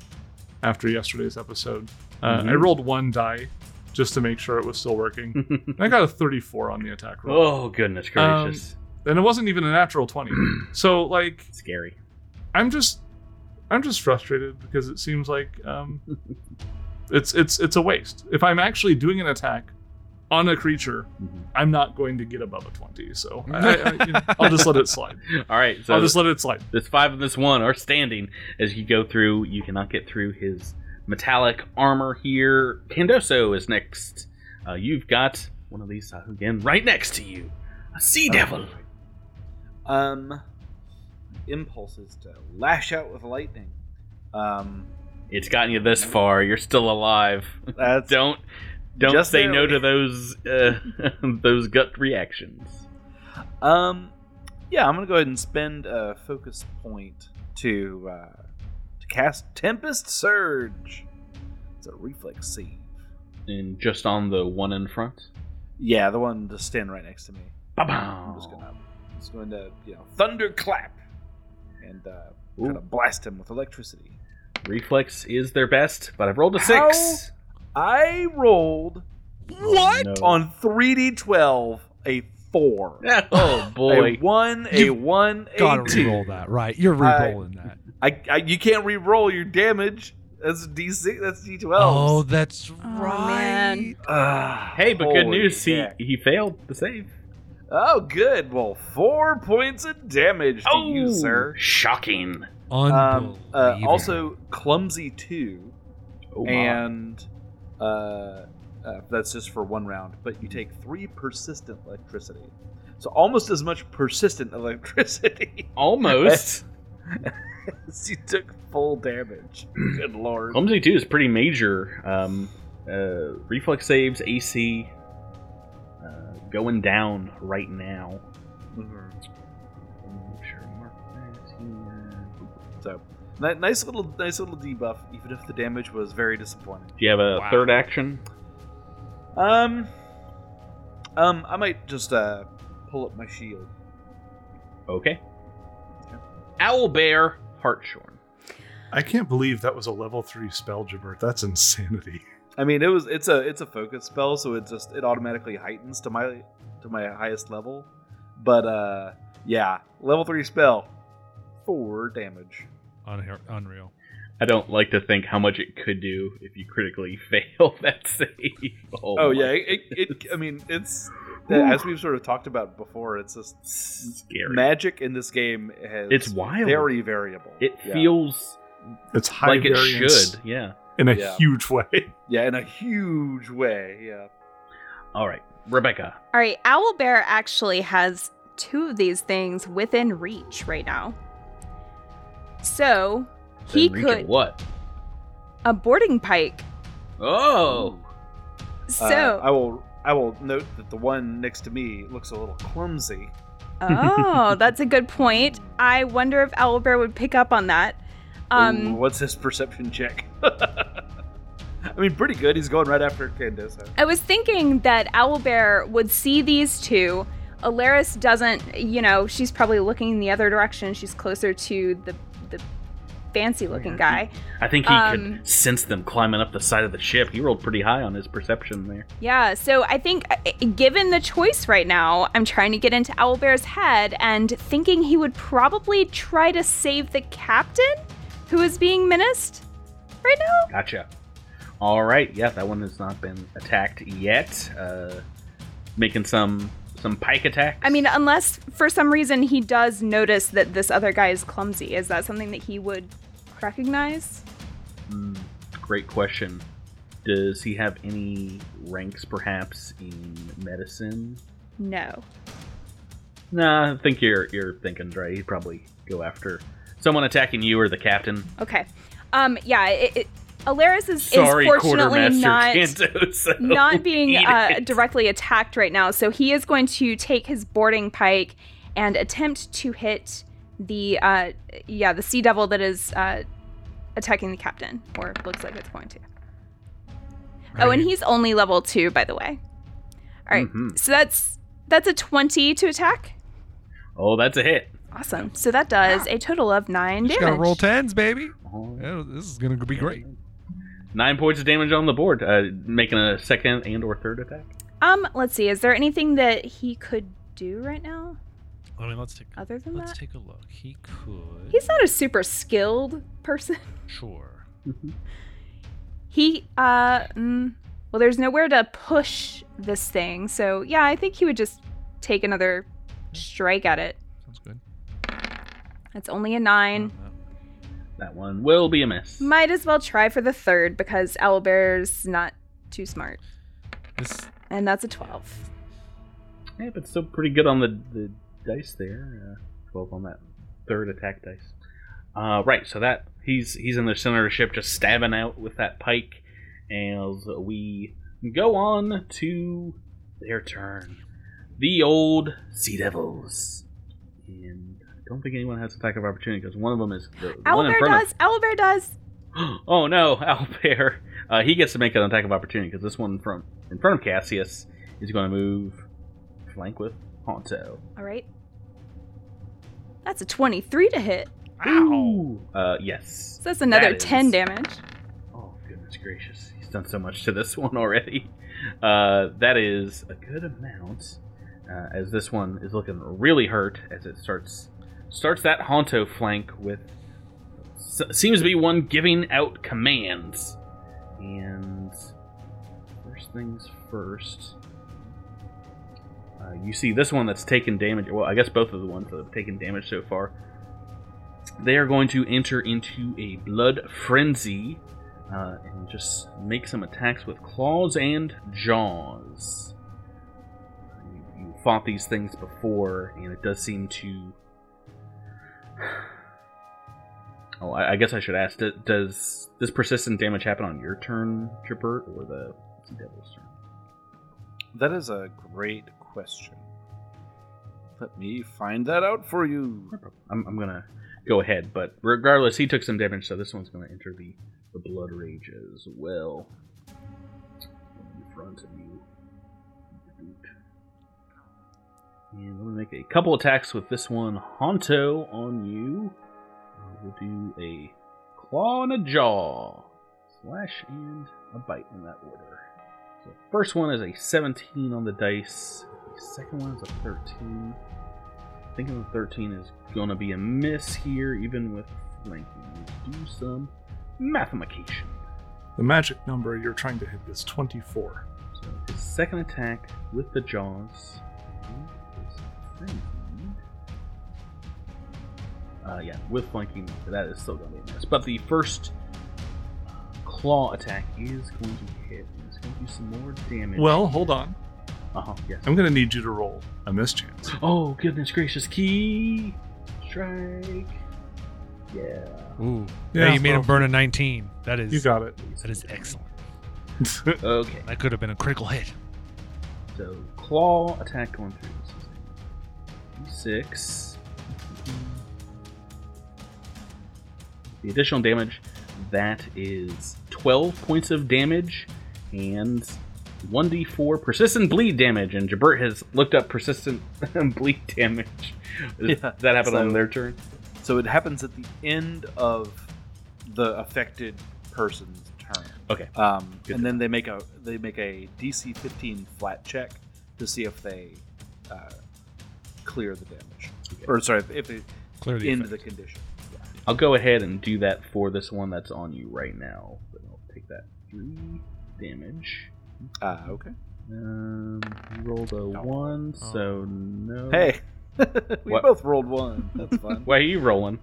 after yesterday's episode. Uh, I Mhm. rolled one die just to make sure it was still working. [LAUGHS] and I got a 34 on the attack roll, oh, goodness gracious. and it wasn't even a natural 20. [CLEARS THROAT] so like Scary. I'm just I'm just frustrated because it seems like um, [LAUGHS] it's it's it's a waste. If I'm actually doing an attack on a creature, Mhm. I'm not going to get above a 20. So I, I, you [LAUGHS] know, I'll just let it slide. All right, so I'll just let it slide. this five and this one are standing as you go through. You cannot get through his metallic armor here. Candoso is next. Uh, you've got one of these uh, again right next to you. A sea devil. Um, impulses to lash out with lightning. Um, It's gotten you this far. You're still alive. that's [LAUGHS] don't don't say no to those uh, [LAUGHS] those gut reactions. Um, yeah, I'm gonna go ahead and spend a focus point to uh, to cast Tempest Surge. It's a reflex save. And just on the one in front. Yeah, the one just standing right next to me. I'm just gonna, just going to you know thunderclap and uh, try to blast him with electricity. Reflex is their best, but I've rolled a six. I rolled What? No. on 3d12 a four. [LAUGHS] Oh boy. A one, a You one, a Gotta two. re-roll that, right? You're re-rolling that. I, I you can't re-roll your damage. That's d6. That's d12. Oh, that's Oh, right. man. Ah, Hey, but good news, he heck. he failed the save. Oh, good. Well, four points of damage to you, sir. Shocking. Um, uh, also, clumsy two, Oh, my. and uh, uh, that's just for one round. But you take three persistent electricity, so almost as much persistent [LAUGHS] electricity almost. [LAUGHS] [LAUGHS] as you took full damage. Good lord. Clumsy two is pretty major. Um, uh, reflex saves, AC, uh, going down right now. Mhm. Sure, mark that here. So, nice little, nice little debuff, even if the damage was very disappointing. Do you have a Wow. third action? Um, um, I might just uh pull up my shield. Okay. Owl Bear Hartshorn. I can't believe that was a level three spell, Jabert. That's insanity. I mean, it was it's a it's a focus spell, so it just it automatically heightens to my to my highest level. But uh, yeah, level three spell, four damage. Unreal. I don't like to think how much it could do if you critically [LAUGHS] fail that save. Oh, my yeah, it, it, it I mean it's as we've sort of talked about before. It's just scary. magic in this game has It's wild. very variable. It Yeah. feels It's high like it should. Yeah. in a Yeah. huge way. yeah in a huge way. Yeah. All right, Rebecca. All right, Owl Bear actually has two of these things within reach right now. So he Then reach of could what? a boarding pike. Oh, So, Uh, I will I will note that the one next to me looks a little clumsy. oh, [LAUGHS] that's a good point. I wonder if Owlbear would pick up on that. Ooh, Um, what's his perception check? [LAUGHS] I mean, pretty good. He's going right after Candace. I was thinking that Owlbear would see these two. Alaris doesn't, you know, she's probably looking in the other direction. She's closer to the fancy looking guy. I think he Um, could sense them climbing up the side of the ship. He rolled pretty high on his perception there. Yeah, so I think uh, given the choice right now, I'm trying to get into Owlbear's head and thinking he would probably try to save the captain who is being menaced right now. Gotcha. All right. Yeah, that one has not been attacked yet. Uh, making some some pike attack. I mean, unless for some reason he does notice that this other guy is clumsy, is that something that he would recognize? Hmm, great question. Does he have any ranks, perhaps, in medicine? No. Nah, I think you're you're thinking right. He'd probably go after someone attacking you or the captain. Okay. Um. Yeah. It, it, Alaris is, Sorry, is fortunately not Kanto, [LAUGHS] so not being uh, directly attacked right now. So he is going to take his boarding pike and attempt to hit the uh, yeah the sea devil that is uh, attacking the captain, or looks like it's going to. Oh, and he's only level two, by the way. All right, Mhm. so that's that's a twenty to attack. Oh, that's a hit. Awesome. So that does a total of nine Just damage. gotta roll tens, baby. Oh. Yeah, this is gonna be great. Nine points of damage on the board, uh, making a second and or third attack. Um, let's see. Is there anything that he could do right now I mean, let's take other than let's that? take a look. He could. He's not a super skilled person. sure. He, uh, mm, well, there's nowhere to push this thing. So, yeah, I think he would just take another strike at it. Sounds good. That's only a nine. That one will be a miss. Might as well try for the third because Owlbear's not too smart. this And that's a 12. Yeah, but still pretty good on the, the dice there. Uh, Twelve on that third attack dice. Uh, right, so that he's he's in the center of the ship, just stabbing out with that pike, as we go on to their turn. The old Sea Devils, and I don't think anyone has attack of opportunity because one of them is the, the one in front does! Owlbear does! [GASPS] Oh no, [LAUGHS] Owlbear! Uh, he gets to make an attack of opportunity because this one from in front of Cassius is going to move flank with Honto. All right. That's a 23 to hit. Ooh. Uh, yes. So that's another That 10 is- damage. Oh goodness gracious, he's done so much to this [LAUGHS] one already. Uh, that is a good amount, uh, as this one is looking really hurt as it starts starts that Honto flank with s- seems to be one giving out commands. And first things first, uh, you see this one that's taken damage. Well, I guess both of the ones that have taken damage so far they are going to enter into a blood frenzy uh, and just make some attacks with claws and jaws. You, you fought these things before, and it does seem to. [SIGHS] Oh, I, I guess I should ask: do- Does this persistent damage happen on your turn, Chipper, or the devil's turn? That is a great question. Let me find that out for you. I'm, I'm gonna go ahead, but regardless, he took some damage, so this one's gonna enter the, the blood rage as well. In front of you. And we'll make a couple attacks with this one. Honto on you. We'll do a claw and a jaw. Slash and a bite in that order. So first one is a 17 on the dice. Second one is a 13. Thinking the 13 is gonna be a miss here, even with flanking. Let's do some mathematication. The magic number you're trying to hit is 24. So his second attack with the jaws is. Uh, yeah, with flanking, that is still gonna be a miss. But the first uh, claw attack is going to hit. It's going to do some more damage. Well, hold on. Uh huh. Yes. I'm going to need you to roll a mischance. Oh goodness gracious! Ki Strike. Yeah. Ooh. Yeah, Yeah, you made well, him burn a 19. That is You got it. that is excellent. [LAUGHS] Okay, That could have been a critical hit. so claw attack going through. Six. The additional damage that is twelve points of damage and 1d4 persistent bleed damage. And Jabert has looked up persistent [LAUGHS] bleed damage. Does Yeah, that happen on their turn? So it happens at the end of the affected person's turn. Okay. Um, and to then they make a they make a DC 15 flat check to see if they uh, clear the damage, or sorry, if they Clear the end effect. the condition. I'll go ahead and do that for this one that's on you right now. But I'll take that three damage. Ah, okay. Um, rolled a one, so no. Hey, [LAUGHS] we What? both rolled one. That's [LAUGHS] fun. why are you rolling?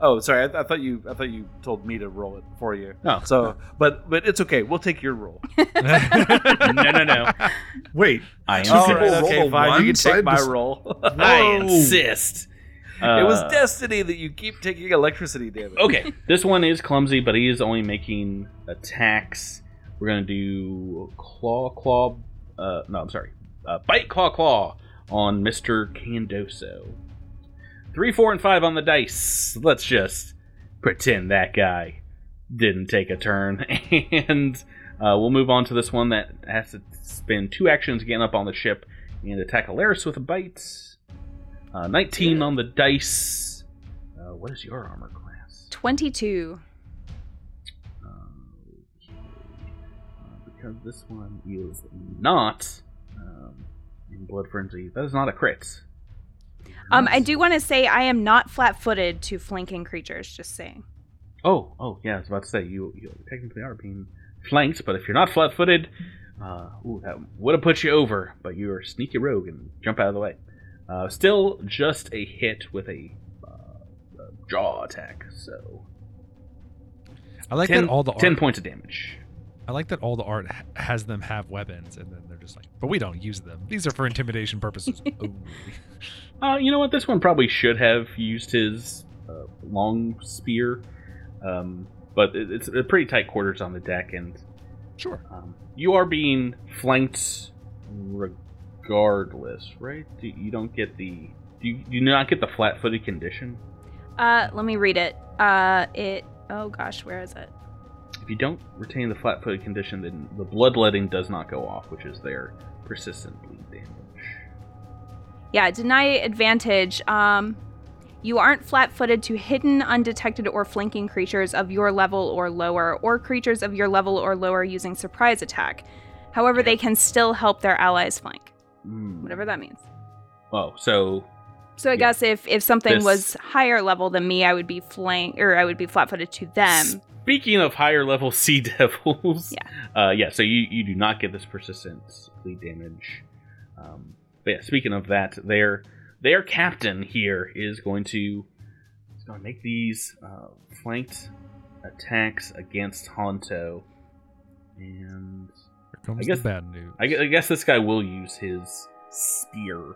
oh, sorry. I, I thought you I thought you told me to roll it for you. Oh. So, but but it's okay. We'll take your roll. [LAUGHS] no, no, no. Wait, I Two All right, okay, roll a fine. one You can take my bes- roll. I Whoa. insist. it was Uh, destiny that you keep taking electricity damage. Okay, this one is clumsy, but he is only making attacks. We're gonna do claw, claw. Uh, no, I'm sorry. Uh, bite, claw, claw on Mister Candoso. Three, four, and five on the dice. Let's just pretend that guy didn't take a turn, [LAUGHS] and uh, we'll move on to this one that has to spend two actions getting up on the ship and attack Alaris with a bite. Uh, 19 on the dice. Uh, what is your armor class? 22. Because this one is not um, in Blood Frenzy. That is not a crit. Um, I do want to say I am not flat-footed to flanking creatures. Just saying. Oh, oh, yeah. I was about to say you, you technically are being flanked, but if you're not flat-footed, uh, ooh, that would have put you over. But you're a sneaky rogue and jump out of the way. Uh, still, just a hit with a, uh, a jaw attack. So I like 10, that all the art. 10 points of damage. I like that all the art ha- has them have weapons, and then they're just like, but we don't use them. These are for intimidation purposes. [LAUGHS] only." Uh, you know what? This one probably should have used his uh, long spear, um, but it, it's a pretty tight quarters on the deck, and Sure. um, you are being flanked regardless, right? Do, you don't get the do you, you do not get the flat-footed condition. Uh, let me read it. Uh, it. Oh gosh, where is it? If you don't retain the flat-footed condition, then the bloodletting does not go off, which is their persistent bleed damage. Yeah, deny advantage. Um, you aren't flat-footed to hidden, undetected, or flanking creatures of your level or lower, or creatures of your level or lower using surprise attack. However, they can still help their allies flank, Hmm. whatever that means. Oh, so So I Yeah. guess if if something This- was higher level than me, I would be flank or I would be flat-footed to them. Speaking of higher level [LAUGHS] sea devils, Yeah. uh, yeah. So you, you do not get this persistent bleed damage. Um, but yeah, speaking of that, their their captain here is going to is going to make these uh, flanked attacks against Honto, and Here comes I guess- the bad news. I, I guess this guy will use his spear.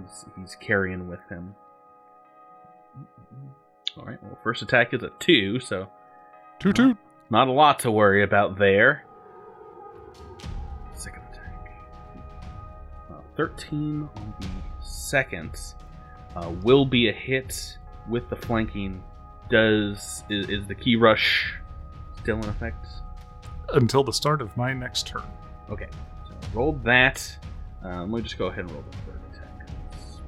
He's, he's carrying with him. All right. Well, first attack is a two, so toot toot. not a lot to worry about there. Second attack. Uh, 13 on the second uh, will be a hit with the flanking. Does is, is the Ki Rush still in effect? until the start of my next turn. Okay, so rolled that. Um, we'll just go ahead and roll the third attack.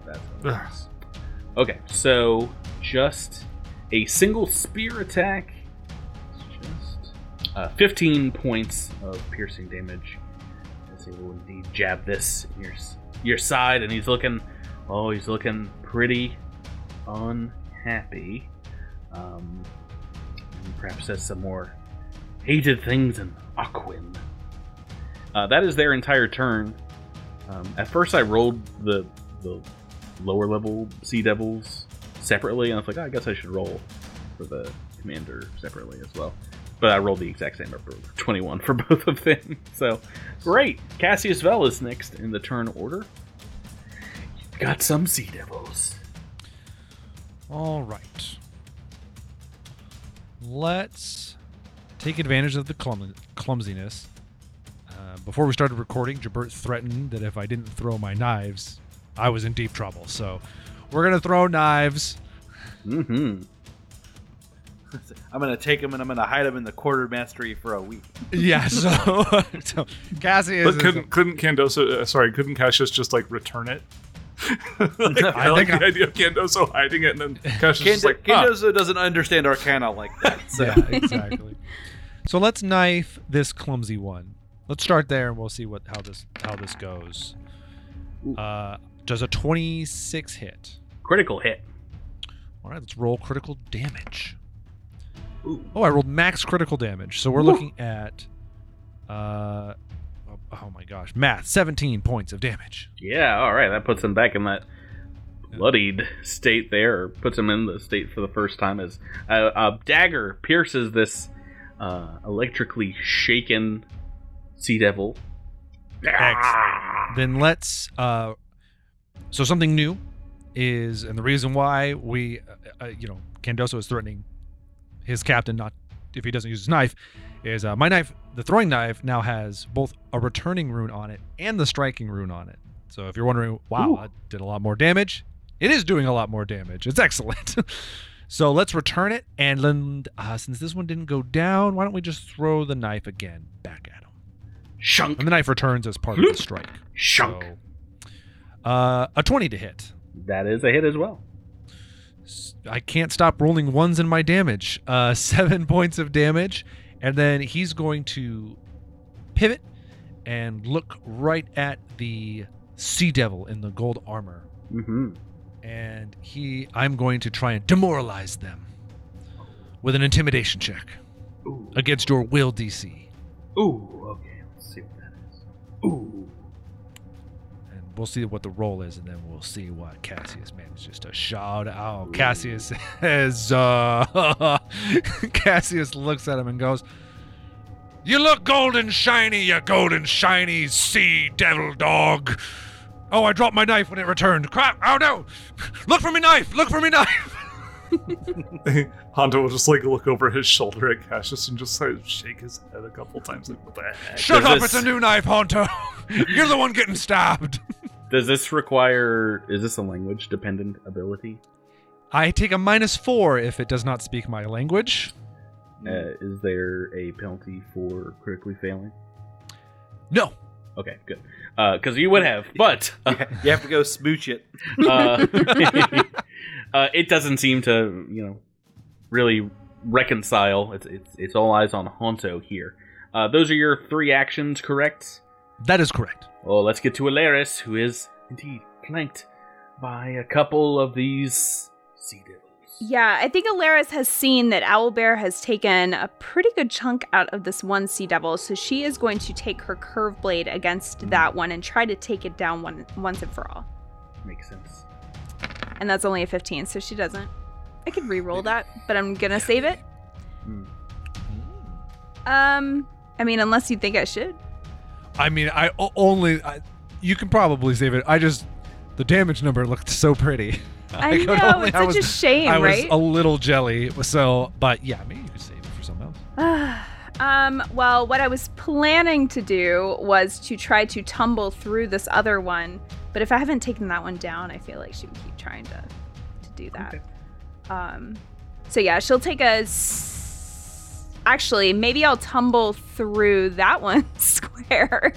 That's what it Okay, so just a single spear attack. Uh, 15 points of piercing damage. As he will indeed jab this in your your side, and he's looking. Oh, he's looking pretty unhappy. Um, perhaps says some more hated things in Aquan. Uh, that is their entire turn. Um, at first, I rolled the the lower level Sea Devils separately, and I was like, oh, I guess I should roll for the commander separately as well. But I rolled the exact same number, 21 for [LAUGHS] both of them. So, great. Cassius Vel is next in the turn order. You've got some Sea Devils. All right. Let's take advantage of the clum- clumsiness. Uh, before we started recording, Jabert threatened that if I didn't throw my knives, I was in deep trouble. So we're gonna throw knives. Mm-hmm. [LAUGHS] I'm gonna take him and I'm gonna hide him in the quartermastery for a week. [LAUGHS] Yeah. So, [LAUGHS] so Cassius. But is- couldn't couldn't Candoso? Uh, sorry, couldn't Cassius just like return it? like, I, I like think the idea of Candoso hiding it, and then Cassius is Kendo- like, ah, Kendozo doesn't understand Arcana like that. So. yeah, exactly. so let's knife this clumsy one. Let's start there, and we'll see what how this how this goes. Uh, does a 26 hit? Critical hit. All right, let's roll critical damage. Ooh. Oh, I rolled max critical damage. So we're Woo. looking at, uh, oh, oh my gosh, math, 17 points of damage. Yeah, all right. That puts him back in that bloodied state there, or puts him in the state for the first time as a, a dagger pierces this uh, electrically shaken sea devil. Excellent. Then let's. Uh, so something new is, and the reason why we, uh, uh, you know, Candoso is threatening his captain not if he doesn't use his knife, is uh, my knife. The throwing knife now has both a returning rune on it and the striking rune on it. So if you're wondering, wow, Ooh. that did a lot more damage. It is doing a lot more damage. It's excellent. [LAUGHS] so let's return it, and then uh, since this one didn't go down, why don't we just throw the knife again back at him? Shunk. And the knife returns as part of the strike. Shunk. So, uh, a 20 to hit. That is a hit as well. I can't stop rolling ones in my damage. Uh, [LAUGHS] seven points of damage. And then he's going to pivot and look right at the Sea Devil in the gold armor. Mm-hmm. And he, I'm going to try and demoralize them with an intimidation check Ooh. against your will DC. Ooh. Okay. Let's see what that is. Ooh. And we'll see what the role is, and then we'll see what Cassius manages to shout out. Cassius [LAUGHS] says, uh, [LAUGHS] Cassius looks at him and goes, "You look golden shiny, you golden shiny sea devil dog." Oh, I dropped my knife when it returned. Crap! Oh no! Look for me knife! Look for me knife! [LAUGHS] Honto will just like look over his shoulder at Cassius and just like shake his head a couple times, like, what the heck? Shut Does up! this- It's a new knife, Honto. You're the one getting stabbed. Does this require? Is this a language dependent ability? I take a minus four if it does not speak my language. Uh, is there a penalty for critically failing? No, Okay, good. Because you would have, but [LAUGHS] uh, You have to go smooch it. [LAUGHS] uh, [LAUGHS] uh, it doesn't seem to, you know, really reconcile. It's it's, it's all eyes on Honto here. Uh, those are your three actions, correct? that is correct. Well, let's get to Alaris, who is indeed flanked by a couple of these sea devils. Yeah, I think Alaris has seen that Owlbear has taken a pretty good chunk out of this one sea devil, so she is going to take her curve blade against that one and try to take it down one once and for all. Makes sense. And that's only a 15, so she doesn't. I could re-roll that, but I'm gonna save it. Hmm. Um, I mean, unless you think I should. I mean, I only I, you can probably save it. I just the damage number looked so pretty. [LAUGHS] I, know only- it's I such was, a shame, I was a little jelly. So, but yeah, maybe you could save it for something else. [SIGHS] um, well, what I was planning to do was to try to tumble through this other one, but if I haven't taken that one down, I feel like she would keep trying to to do that. Okay. Um, so yeah, she'll take a. S- Actually, maybe I'll tumble through that one [LAUGHS] square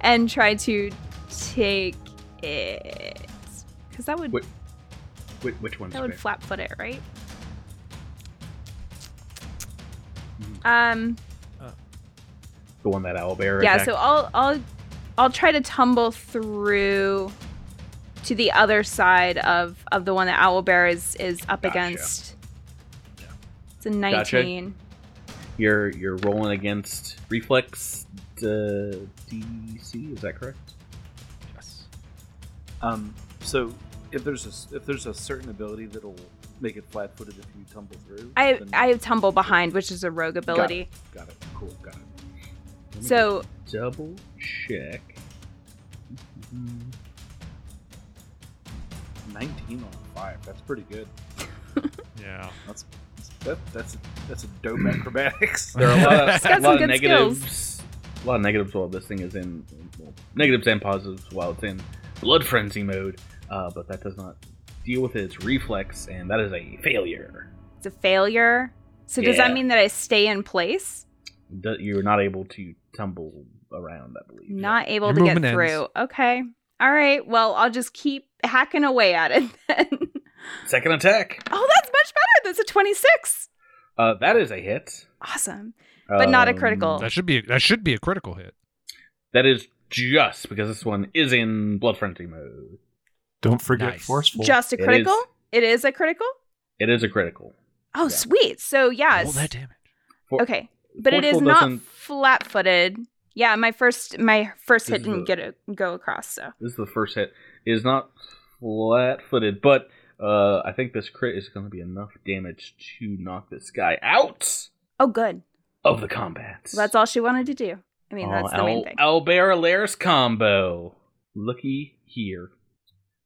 and try to take it because that would Which, which one's that would flat foot it, right? Mhm. Um. the one that owl bear. yeah attacked? so i'll i'll i'll try to tumble through to the other side of of the one that owl bear is is up Gotcha. against Yeah. it's a 19 You're you're rolling against reflex uh, DC. Is that correct? Yes. Um, so if there's a s- if there's a certain ability that'll make it flat-footed if you tumble through, i then- i tumble behind which is a rogue ability got it. Cool, got it. Let so just double check. Mhm. 19 on five. That's pretty good. [LAUGHS] Yeah. That's, that's that, that's that's a dope acrobatics. [LAUGHS] There are a lot of, It's a lot of good skills. negatives. A lot of negatives while this thing is in well, negatives and positives while it's in blood frenzy mode. Uh, but that does not deal with its reflex, and that is a failure. It's a failure. So does that mean that I stay in place? Do- You're not able to tumble around, I believe. Not able Your to get movement through. ends. Okay. All right. Well, I'll just keep hacking away at it [LAUGHS] then. Second attack. oh, that's much better. That's a 26. Uh, that is a hit, Awesome. But not a critical. That should be a, that should be a critical hit. That is just because this one is in blood frenzy mode. Don't forget Nice. forceful. Just a critical? is. It is a critical? It is a critical. Oh, Yeah. sweet. So, yes. Roll that damage. For- Okay. But it is not flat-footed. Yeah, my first my first hit didn't the- get a, go across, so. This is the first hit. It is not flat-footed, but uh, I think this crit is going to be enough damage to knock this guy out Oh, good. of the combat. That's all she wanted to do. I mean, that's the main thing. Albert Alaris combo. Looky here.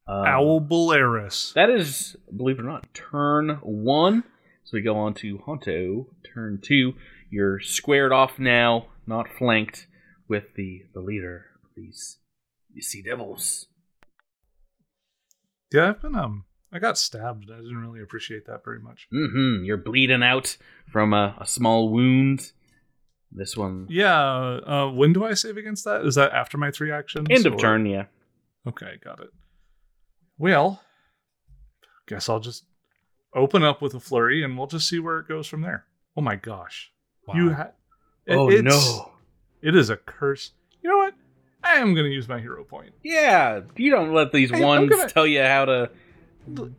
Um, Owl Bolaris. That is, believe it or not, turn one. So we go on to Honto, turn two. You're squared off now, not flanked, with the, the leader of these, these Sea Devils. Yeah, I've been um I got stabbed. I didn't really appreciate that very much. Mm-hmm. You're bleeding out from a, a small wound. This one, Yeah, uh when do I save against that? Is that after my three actions? end of or- turn, yeah. Okay, got it. Well, guess I'll just open up with a flurry and we'll just see where it goes from there. Oh my gosh. You Wow. had oh no. It is a curse. You know what? I am going to use my hero point. Yeah, you don't let these ones gonna- tell you how to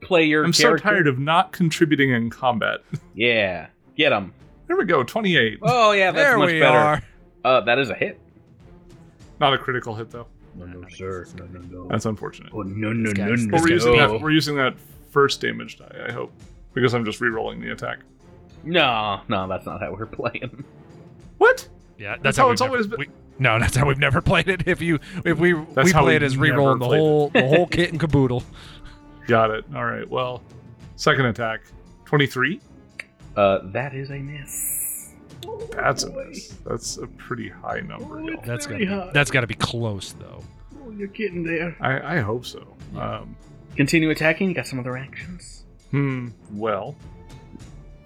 play your I'm so tired of not contributing in combat. [LAUGHS] Yeah, get him. there we go, 28. Oh yeah, that's there much we better. are. Uh, that is a hit. Not a critical hit though. No, no, sir. No, no, no. That's unfortunate. Oh, no, no, This no, no. But we're using no. that we're using that first damage die, I hope. Because I'm just re-rolling the attack. No, no, that's not how we're [LAUGHS] playing. What? Yeah, that's, That's how, how it's never- always been. we- no, [LAUGHS] that's how we've never played it. If you if we That's we how play it we've as re-rolling the played it. whole the whole kit and caboodle. Got it. All right. Well, second attack. 23? Uh, that is a miss. That's a miss. That's a pretty high number. y'all. That's Very got high. that's got to be close though. Oh, you're getting there. I, I hope so. Um, Continue attacking. You got some other actions. hmm. Well,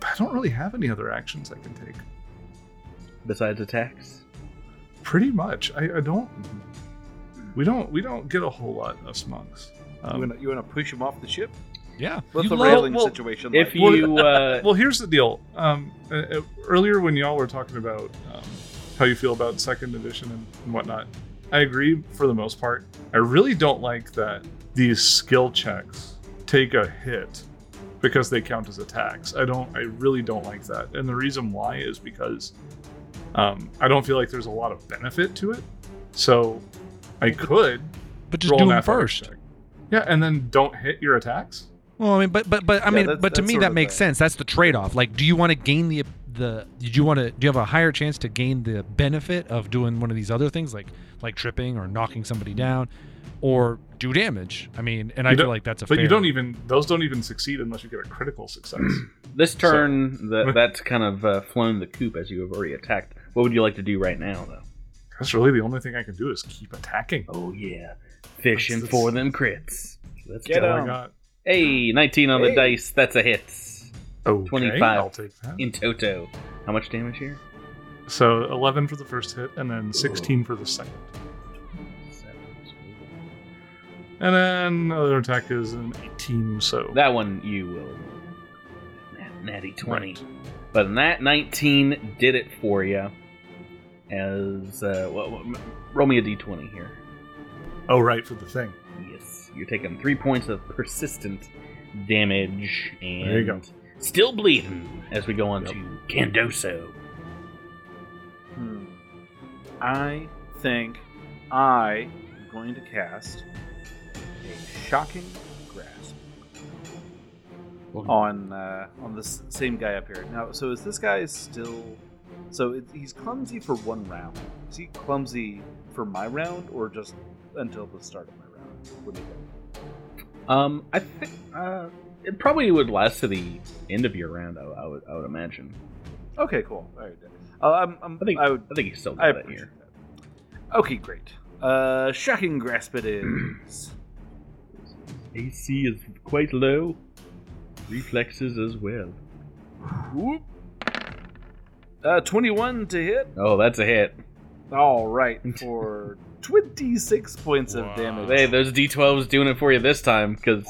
I don't really have any other actions I can take. besides attacks. Pretty much. I, I don't. We don't. We don't get a whole lot us monks. You Um, wanna you wanna push him off the ship? Yeah. What's the railing well, situation If like? you, [LAUGHS] uh, well, here's the deal. Um, uh, uh, earlier when y'all were talking about um, how you feel about second edition and, and whatnot, I agree for the most part. I really don't like that these skill checks take a hit because they count as attacks. I don't. I really don't like that. And the reason why is because um, I don't feel like there's a lot of benefit to it. So I could but just roll do an them first. check. Yeah, and then don't hit your attacks. Well, I mean, but but but I Yeah, mean, that's- but to me that makes the- sense. That's the trade-off. Like, do you want to gain the the? Did you want to? Do you have a higher chance to gain the benefit of doing one of these other things, like like tripping or knocking somebody down, or do damage? I mean, and I feel like that's a. But you don't even those don't even succeed unless you get a critical success. [CLEARS THROAT] this turn, that with- that's kind of uh, flown the coop as you have already attacked. What would you like to do right now, though? That's really the only thing I can do is keep attacking. Oh yeah, fishing That's- for them crits. Let's Get go. All I him. Hey, 19 on the Hey. dice. That's a hit. Okay, 25. I'll take that. In toto. How much damage here? So 11 for the first hit, and then 16 for the second. And then another attack is an 18. So That one you will. Nat- Natty 20. Right. But that 19 did it for you. As, uh, well, well, roll me a d20 here. Oh right for the thing. Yes, you're taking three points of persistent damage and There you go. still bleeding as we go on Yep. to Candoso. Hmm. I think I am going to cast a shocking grasp on uh, on this same guy up here. Now, so is this guy still? So it, he's clumsy for one round. Is he clumsy for my round, or just until the start of my round? What do you think? Um, I think uh, it probably would last to the end of your round. I, I would I would imagine. Okay, cool. All right. Uh, I'm, I'm, I think I would. I think he's still got it here. that. Okay, great. Uh, shocking grasp it is. [CLEARS THROAT] AC is quite low. Reflexes as well. Whoop. Uh, 21 to hit. Oh, that's a hit. All right, [LAUGHS] for 26 points of damage. Hey, those D12s doing it for you this time, because,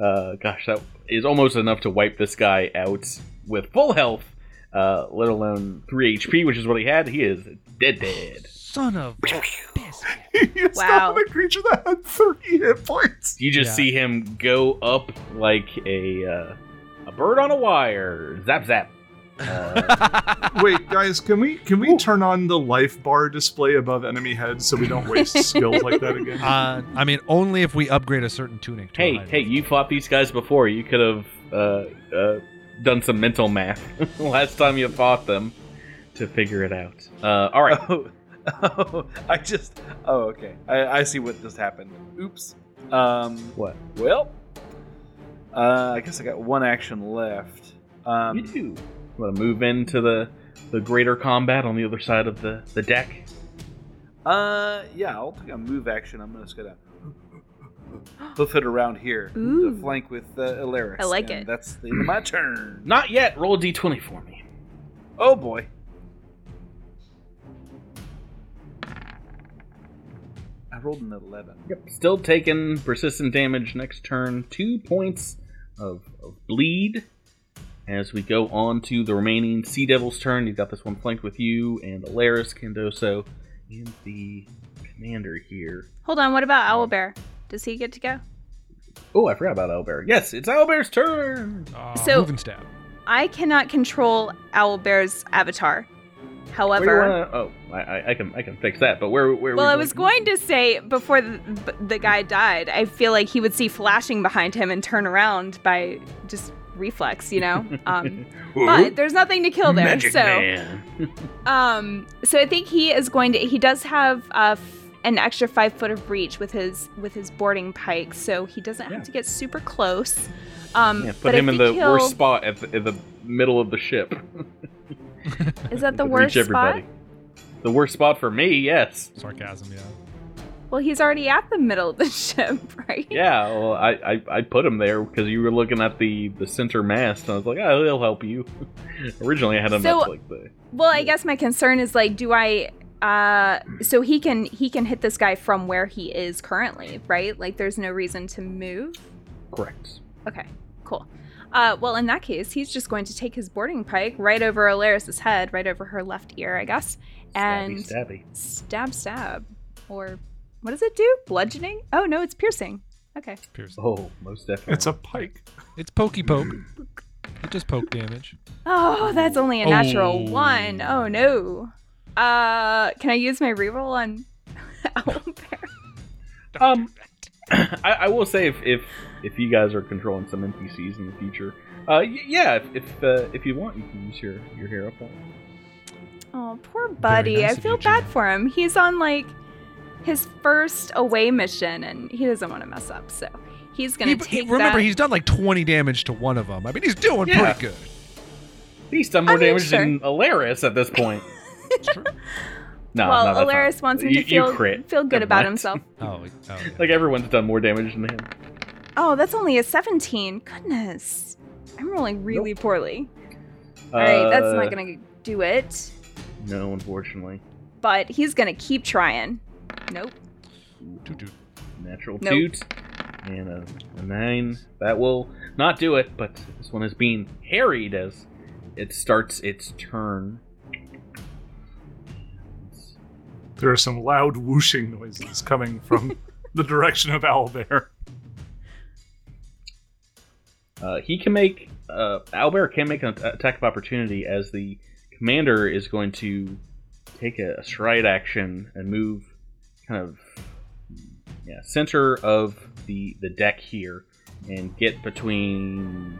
uh, gosh, that is almost enough to wipe this guy out with full health, uh, let alone 3 HP, which is what he had. He is dead dead. Son of a [LAUGHS] biscuit. you Wow. wow. a creature that had 30 hit points. You just Yeah. see him go up like a, uh, a bird on a wire. Zap zap. Uh, [LAUGHS] Wait, guys, can we can we turn on the life bar display above enemy heads so we don't waste [LAUGHS] skills like that again? Uh, I mean, only if we upgrade a certain tunic. To hey, hey, you fought these guys before. You could have uh, uh, done some mental math [LAUGHS] last time you fought them to figure it out. Uh, all right. Oh, oh, I just. Oh, okay. I, I see what just happened. Oops. Um. What? Well. Uh, I guess I got one action left. You Um. do. Want to move into the the greater combat on the other side of the the deck? Uh. Yeah. I'll take a move action. I'm gonna just gonna hoof it around here Ooh. to flank with uh, Ilaris. I like and it. That's the end of my turn. [CLEARS THROAT] Not yet. Roll a d20 for me. Oh boy. I rolled an eleven. Yep. Still taking persistent damage next turn. Two points of, of bleed. As we go on to the remaining Sea Devil's turn, you've got this one flanked with you and Alaris, Candoso, and the commander here. Hold on, what about Owlbear? Does he get to go? Oh, I forgot about Owlbear. Yes, it's Owlbear's turn. Uh, So- moving stab. I cannot control Owlbear's avatar. However, wanna- oh, I, I, I can I can fix that. But where where? well, would I was going to say before the, the guy died, I feel like he would see flashing behind him and turn around by just reflex, you know. [LAUGHS] Um, but there's nothing to kill there, Magic so Man. [LAUGHS] um, so I think he is going to. He does have uh, f- an extra five foot of reach with his with his boarding pike, so he doesn't Yeah. have to get super close. Um, Yeah, put him in the he'll- worst spot at the, in the middle of the ship. Is that [LAUGHS] the Reach worst everybody. spot? The worst spot for me, yes. Sarcasm, yeah. Well, he's already at the middle of the [LAUGHS] ship, right? Yeah, well, I, I, I put him there because you were looking at the, the center mast, and I was like, oh, he'll help you. [LAUGHS] Originally, I had him So- at like the. Well, I guess my concern is like, do I? Uh, so he can he can hit this guy from where he is currently, right? Like, there's no reason to move. Correct. Okay, cool. Uh, well, in that case, he's just going to take his boarding pike right over Alaris's head, right over her left ear, I guess, and Stabby, stabby. stab, stab, or what does it do? Bludgeoning? Oh no, it's piercing. Okay. Pierce. Oh, most definitely. It's a pike. It's pokey poke. It just poke damage. Oh, that's only a natural Oh. one. Oh no. Uh, can I use my reroll on [LAUGHS] Owlbear? [LAUGHS] Um, [CLEARS THROAT] I, I will say if, if if you guys are controlling some NPCs in the future, uh, y- yeah, if if, uh, if you want, you can use your your hero point. Oh, poor buddy. nice I feel bad for him. He's on like his first away mission, and he doesn't want to mess up. So he's gonna He- take he- remember, that. he's done like 20 damage to one of them. I mean, he's doing Yeah. pretty good. He's done more I mean, damage sure. than Alaris at this point. [LAUGHS] No, well, no, that's not- Alaris wants him You- to you feel crit. feel good about mind. himself. Oh, oh yeah. Like everyone's done more damage than him. Oh, that's only a 17. Goodness. I'm rolling really poorly. All Uh, right, that's not going to do it. No, unfortunately. But he's going to keep trying. Nope. Toot toot. Natural Nope. toot and a, a nine. That will not do it, but this one is being harried as it starts its turn. There are some loud whooshing noises coming from [LAUGHS] the direction of Owlbear. Uh, he can make uh, Albert can make an attack of opportunity as the commander is going to take a, a stride action and move kind of yeah center of the the deck here and get between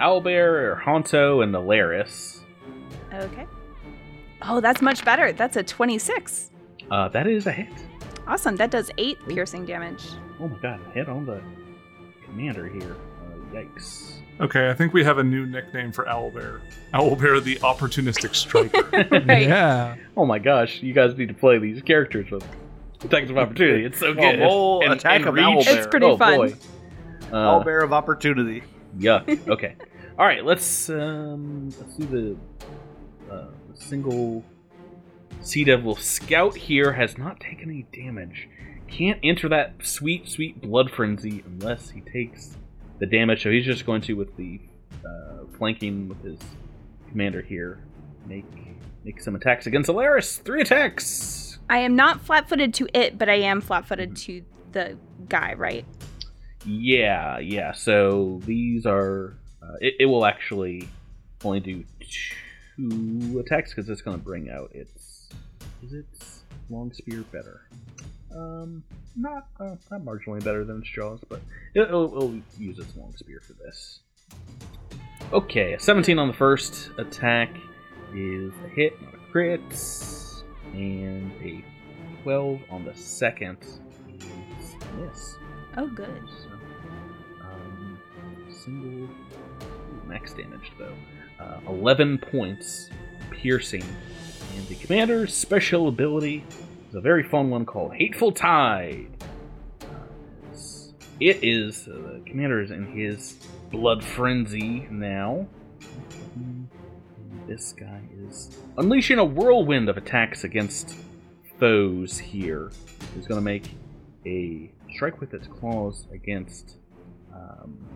Owlbear or Honto and Alaris. Okay. Oh, that's much better. That's a 26. Uh, that is a hit. Awesome. That does 8 piercing damage. Oh my god, a hit on the commander here. Uh, Yikes. Okay, I think we have a new nickname for Owlbear. Owlbear, the opportunistic striker. [LAUGHS] Right. Yeah. Oh my gosh, you guys need to play these characters with attacks of opportunity. It's so [LAUGHS] good. roll attack of reach- Owlbear. It's pretty oh, fun. Boy. Uh, All bear of opportunity. Yuck. [LAUGHS] Okay. All right. Let's um let's do the, uh, single Sea Devil Scout here has not taken any damage. Can't enter that sweet sweet blood frenzy unless he takes the damage. So he's just going to with the uh, flanking with his commander here make make some attacks against Alaris. Three attacks. I am not flat footed to it, but I am flat footed to the guy, right? Yeah, yeah. So these are. Uh, it, it will actually only do two attacks because it's going to bring out its. Is its long spear better? Um, not uh, not marginally better than its jaws, but it, it'll, it'll use its long spear for this. Okay, a 17 on the first attack is a hit, not a crit, and a 12 on the second miss. Oh, good. So, um, single ooh, max damage though. Uh, Eleven points piercing, and the commander's special ability is a very fun one called Hateful Tide. Uh, it is uh, the commander is in his blood frenzy now. This guy is unleashing a whirlwind of attacks against foes here. He's going to make a strike with its claws against um,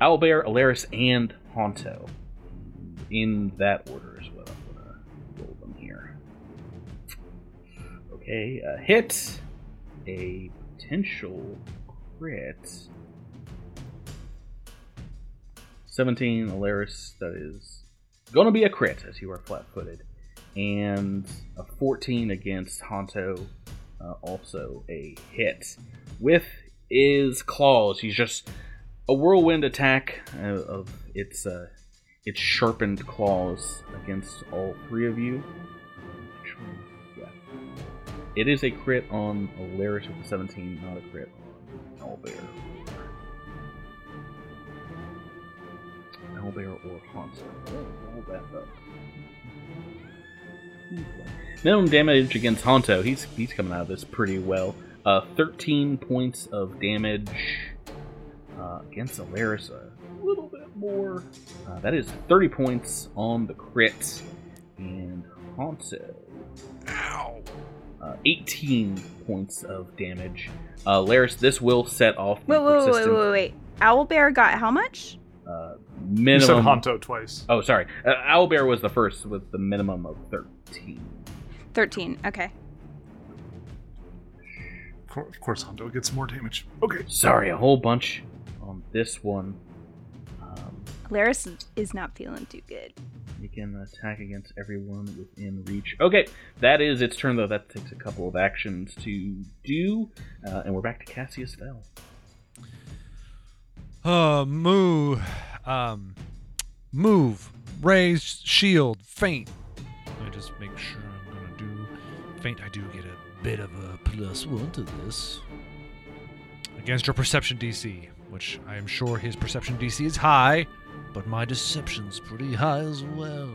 Owlbear, Alaris, and Honto. In that order is what I'm gonna roll them here. Okay, a hit, a potential crit. 17 Alaris, that is gonna be a crit as you are flat footed. And a 14 against Honto, uh, also a hit. With his claws, he's just a whirlwind attack uh, of its uh, its sharpened claws against all three of you. Yeah. It is a crit on Alaris with the 17, not a crit on Owlbear. Owlbear or Honto. Oh, roll that up. Minimum damage against Honto. He's he's coming out of this pretty well. Uh, 13 points of damage uh, against Alaris. A little bit more. Uh, that is 30 points on the crit. And Honto. Ow. Uh, 18 points of damage. Uh, Laris, this will set off the Wait, wait, wait, wait, wait, wait. Owlbear got how much? Uh, You said minimum. Honto twice. Oh, sorry. Uh, Owlbear was the first with the minimum of 13. 13. Okay. Of course, Honto gets more damage. Okay. Sorry, a whole bunch on this one. Um, Laris is not feeling too good. Make an attack against everyone within reach. Okay, that is its turn though. That takes a couple of actions to do, uh, and we're back to Cassius Fell. Uh, move. Um, move. Raise shield. Feint. Let me just make sure I'm gonna do feint. I do get a bit of a plus one to this against your perception DC, which I am sure his perception DC is high, but my deception's pretty high as well.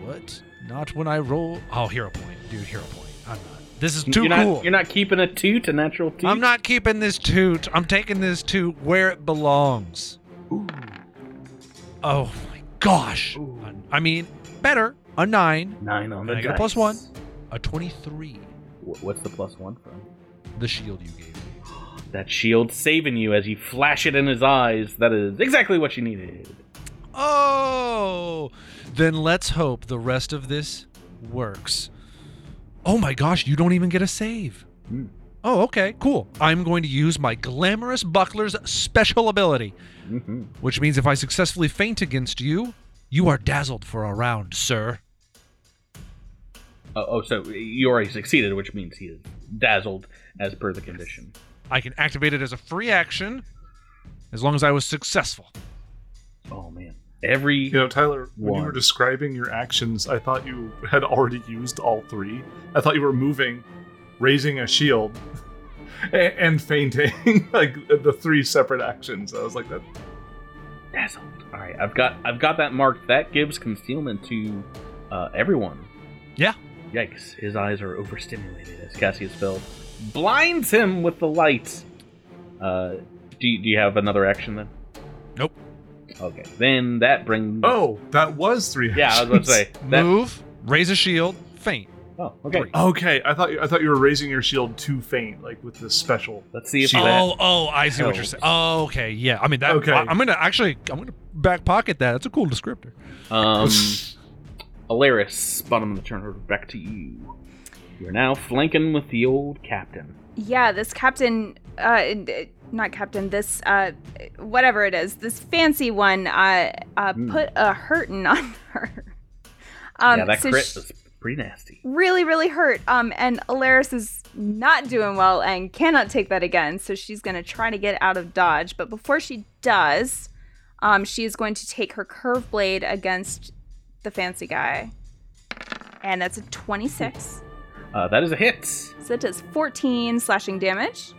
What? Not when I roll. Oh, hero point, dude. Hero point. I'm not. This is too you're not, cool. You're not keeping a two to natural two. I'm not keeping this toot. I'm taking this to where it belongs. Oh my gosh. Ooh. I mean, better. A 9, nine on the I get a plus one. a 23. What's the plus one from? The shield you gave me. That shield saving you as you flash it in his eyes. That is exactly what you needed. Oh! Then let's hope the rest of this works. Oh my gosh, you don't even get a save. Hmm. Oh, okay, cool. I'm going to use my Glamorous Buckler's special ability. hmm which means if I successfully feint against you, you are dazzled for a round, sir. Oh, oh, so you already succeeded, which means he is dazzled as per the condition. I can activate it as a free action as long as I was successful. Oh man, every You know, Tyler, when you were describing your actions, I thought you had already used all three. I thought you were moving, raising a shield, [LAUGHS] and, and feinting, [LAUGHS] like the three separate actions. I was like that. Dazzled. All right, I've got I've got that marked. That gives concealment to uh, everyone. Yeah. Yikes! His eyes are overstimulated as Cassius spell blinds him with the light. Uh, do you, do you have another action then? Nope. Okay, then that brings. Oh, that was three. yeah, I was about to say that. Move, raise a shield, feint. Oh, okay. Three. Okay, I thought I thought you were raising your shield to feint, like with the special. Let's see if Shield. that. Oh, oh, I see what you're saying. Oh, okay, yeah. I mean that. Okay. I, am gonna actually, I'm gonna back pocket that. That's a cool descriptor. Um, [LAUGHS] Alaris, bottom of the turn, back to you. You're now flanking with the old captain. Yeah, this captain, uh, not captain, this, uh, whatever it is, this fancy one, uh, uh Hmm. put a hurtin on [LAUGHS] her. Um, yeah, that so crit was pretty nasty. really, really hurt. Um, and Alaris is not doing well and cannot take that again, so she's gonna try to get out of dodge. But before she does, um, she is going to take her curve blade against the fancy guy, and that's a twenty-six. Uh, that is a hit. So it does fourteen slashing damage,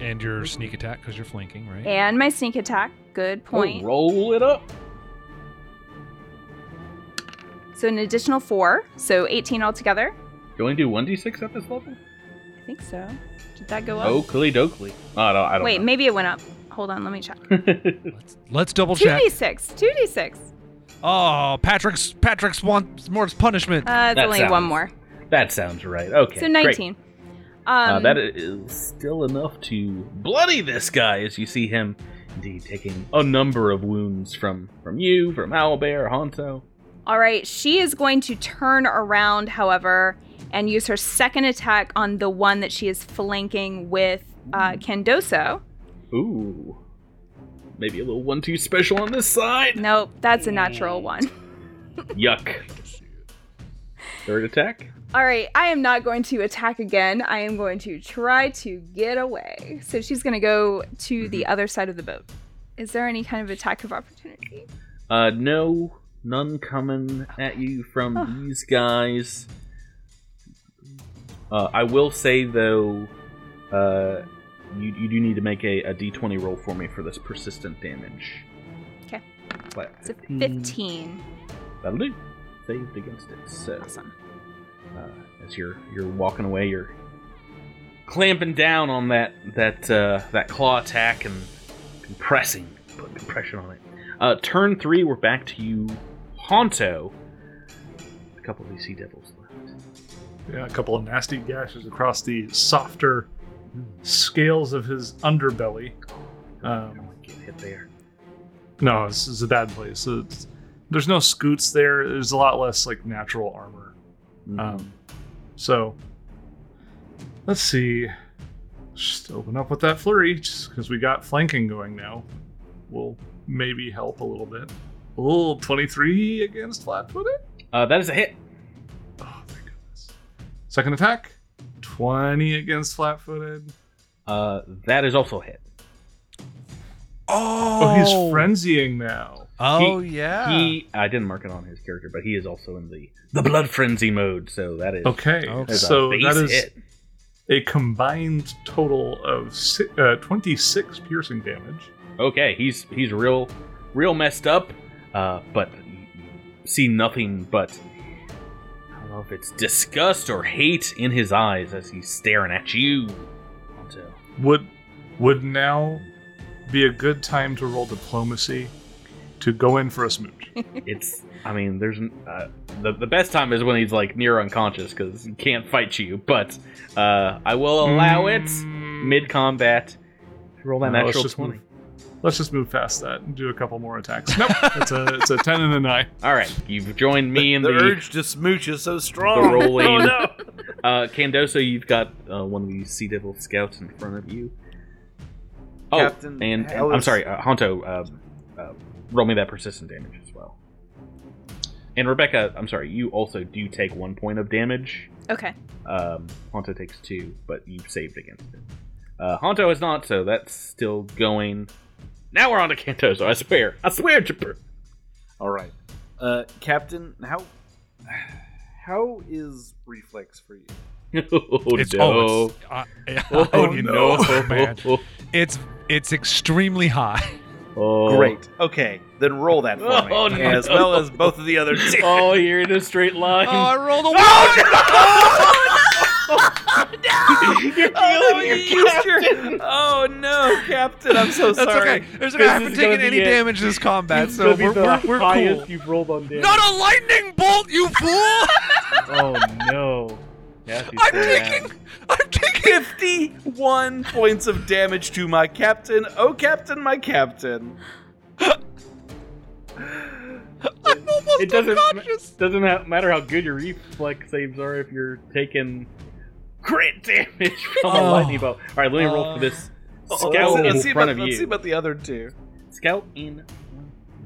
And your sneak attack because you're flanking, right? and my sneak attack. Good point. Oh, roll it up. So an additional four, so eighteen altogether. You only do one d six at this level? I think so. Did that go up? Oakley dokley. Oh, I don't, I don't Wait, know. maybe it went up. Hold on, let me check. [LAUGHS] Let's, let's double Two check. d six. Two d six. Oh, Patrick's Patrick's wants more punishment. Uh, it's That only sounds- one more. that sounds right. Okay. So great. 19. Um, Uh, that is still enough to bloody this guy as you see him indeed taking a number of wounds from from you, from Owlbear, Honto. all right, she is going to turn around, however, and use her second attack on the one that she is flanking with uh, Candoso. Ooh. Maybe a little one two special on this side. Nope, that's a natural one. [LAUGHS] Yuck. Third attack. All right, I am not going to attack again. I am going to try to get away. So she's going to go to the other side of the boat. Is there any kind of attack of opportunity? Uh, no, none coming at you from Oh. these guys. Uh, I will say though, uh, you, you do need to make a, a d20 roll for me for this persistent damage. 'Kay. Flat It's a 15. 15. That'll do. Saved against it. So, Awesome. Uh, as you're you're walking away, you're clamping down on that that uh, that claw attack and compressing, put compression on it. Uh, turn three, we're back to you, Honto. A couple of these sea devils left. Yeah, a couple of nasty gashes across the softer scales of his underbelly. Um, don't want to get hit there. no, this is a bad place. It's, there's no scutes there. There's a lot less like natural armor. Mhm. Um, so let's see. Just open up with that flurry, just because we got flanking going now. Will maybe help a little bit. Oh, 23 against flat-footed. uh, that is a hit. Oh, thank goodness. Second attack, 20 against flat-footed. Uh, that is also a hit. Oh, he's frenzying now. Oh He- yeah. He, I didn't mark it on his character, but he is also in the the blood frenzy mode. So that is Okay, Okay. so that is hit. a combined total of uh, 26 piercing damage. okay he's he's real real messed up uh but see nothing but i don't know if it's disgust or hate in his eyes as he's staring at you Would would now be a good time to roll diplomacy to go in for a smooch? [LAUGHS] it's i mean there's uh, the, the best time is when he's like near unconscious because he can't fight you but uh i will allow it mid combat roll that No, let's natural just 20 move. Let's just move past that and do a couple more attacks. Nope, it's a it's a ten and a nine. [LAUGHS] all right you've joined me in the, the, urge to smooch is so strong. the [LAUGHS] rolling Oh, no. Uh, Candoso, you've got uh, one of these Sea Devil scouts in front of you. Oh, Captain, and, how and I'm sorry, uh, Honto, um, uh, roll me that persistent damage as well. And Rebecca, I'm sorry, you also do take one point of damage. Okay. Um, Honto takes two, but you saved against it. Uh, Honto is not, so that's still going. Now we're on to Candoso, I swear. I swear, Chipper. All right, uh, Captain. How how is reflex for you? [LAUGHS] oh It's no! oh, it's, uh, [LAUGHS] Oh, oh, no! oh, man. It's it's extremely high. Oh. Great. Okay, then roll that for me, Oh, no. as well as both of the other [LAUGHS] two. Oh, you're in a straight line. Oh, I rolled a oh, one. [LAUGHS] You're Oh, killing you your used your- captain. oh no, Captain! I'm so That's sorry. okay. There's okay. I This haven't is gonna taken be any it. damage this combat, It's so gonna be we're, the we're, we're highest cool. you've rolled on damage. Not a lightning bolt, you fool! [LAUGHS] Oh no! Kathy's I'm so mad. taking, I'm taking. 51 points of damage to my captain. Oh, captain, my captain. [LAUGHS] I'm almost It doesn't unconscious. doesn't ha- matter how good your reflex saves are if you're taking crit [LAUGHS] damage from a Oh. lightning bolt. All right, let me roll for this scout let's, in let's see front about, of let's see about the other two. Scout in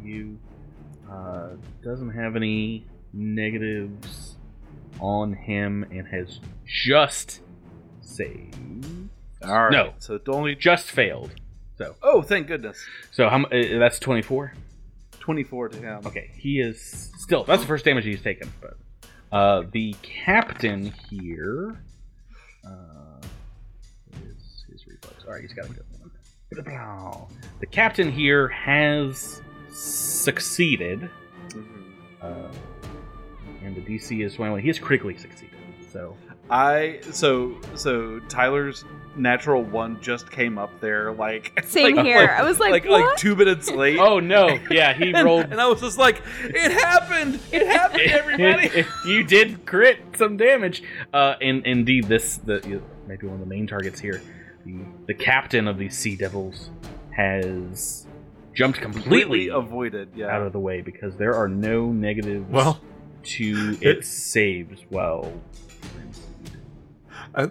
you uh, doesn't have any negatives on him and has just saved. All right. No. So it only. Just failed. So, Oh, thank goodness. so how, uh, that's twenty four. 24 to him. Okay, he is still. That's the first damage he's taken. But uh, the captain here uh, is his reflex. All right, he's got a good one. The captain here has succeeded, Mhm. uh, and the DC is 21. He has critically succeeded. So I so so Tyler's natural one just came up there like [LAUGHS] Same like- here. I was like, like what? like two minutes late. oh no, yeah, he [LAUGHS] and, rolled. and I was just like, it happened! It happened, [LAUGHS] everybody! you did crit some damage. Uh, and indeed, this the you- maybe one of the main targets here. The the captain of these sea devils has jumped completely Completely avoided. Yeah. out of the way because there are no negatives Well, to [LAUGHS] it- its saves. Well,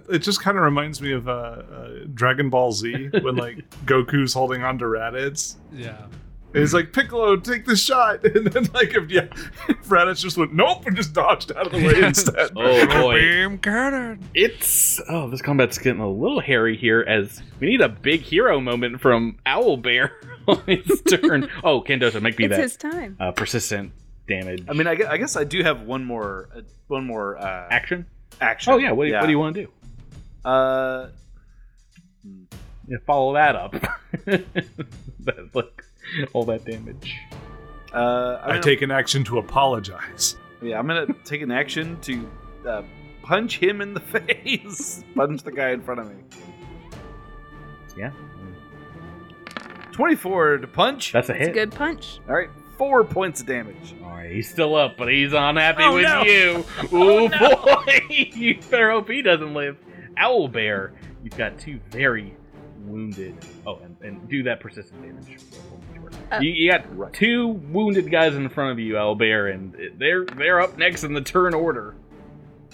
it just kind of reminds me of uh, uh, Dragon Ball Z when like [LAUGHS] Goku's holding on to Raditz. Yeah. And he's like, Piccolo, take the shot. [LAUGHS] And then, like, if yeah, if Raditz just went, nope, and just dodged out of the way instead. oh boy, Beam cannon. it's oh this combat's getting a little hairy here as we need a big hero moment from Owl Bear on his turn. Oh, Candoso, make me it's that his time. uh, persistent damage. I mean, I guess, I guess I do have one more, uh, one more uh, action. action. Oh yeah, what, do- what do you want to do? Uh, Yeah, follow that up. [LAUGHS] that, like all that damage. uh, I I'm take an action to apologize. yeah, I'm gonna take an action to uh, punch him in the [LAUGHS] face. punch the guy in front of me. Yeah, 24 to punch. that's a It's a hit. good punch. All right, four points of damage. All right, he's still up, but he's unhappy Oh, with no. you. [LAUGHS] Ooh boy, [LAUGHS] you better hope he doesn't live. Owl Bear, you've got two very wounded. Oh, and, and do that persistent damage. Uh, you, you got two wounded guys in front of you, Owl Bear, and they're they're up next in the turn order.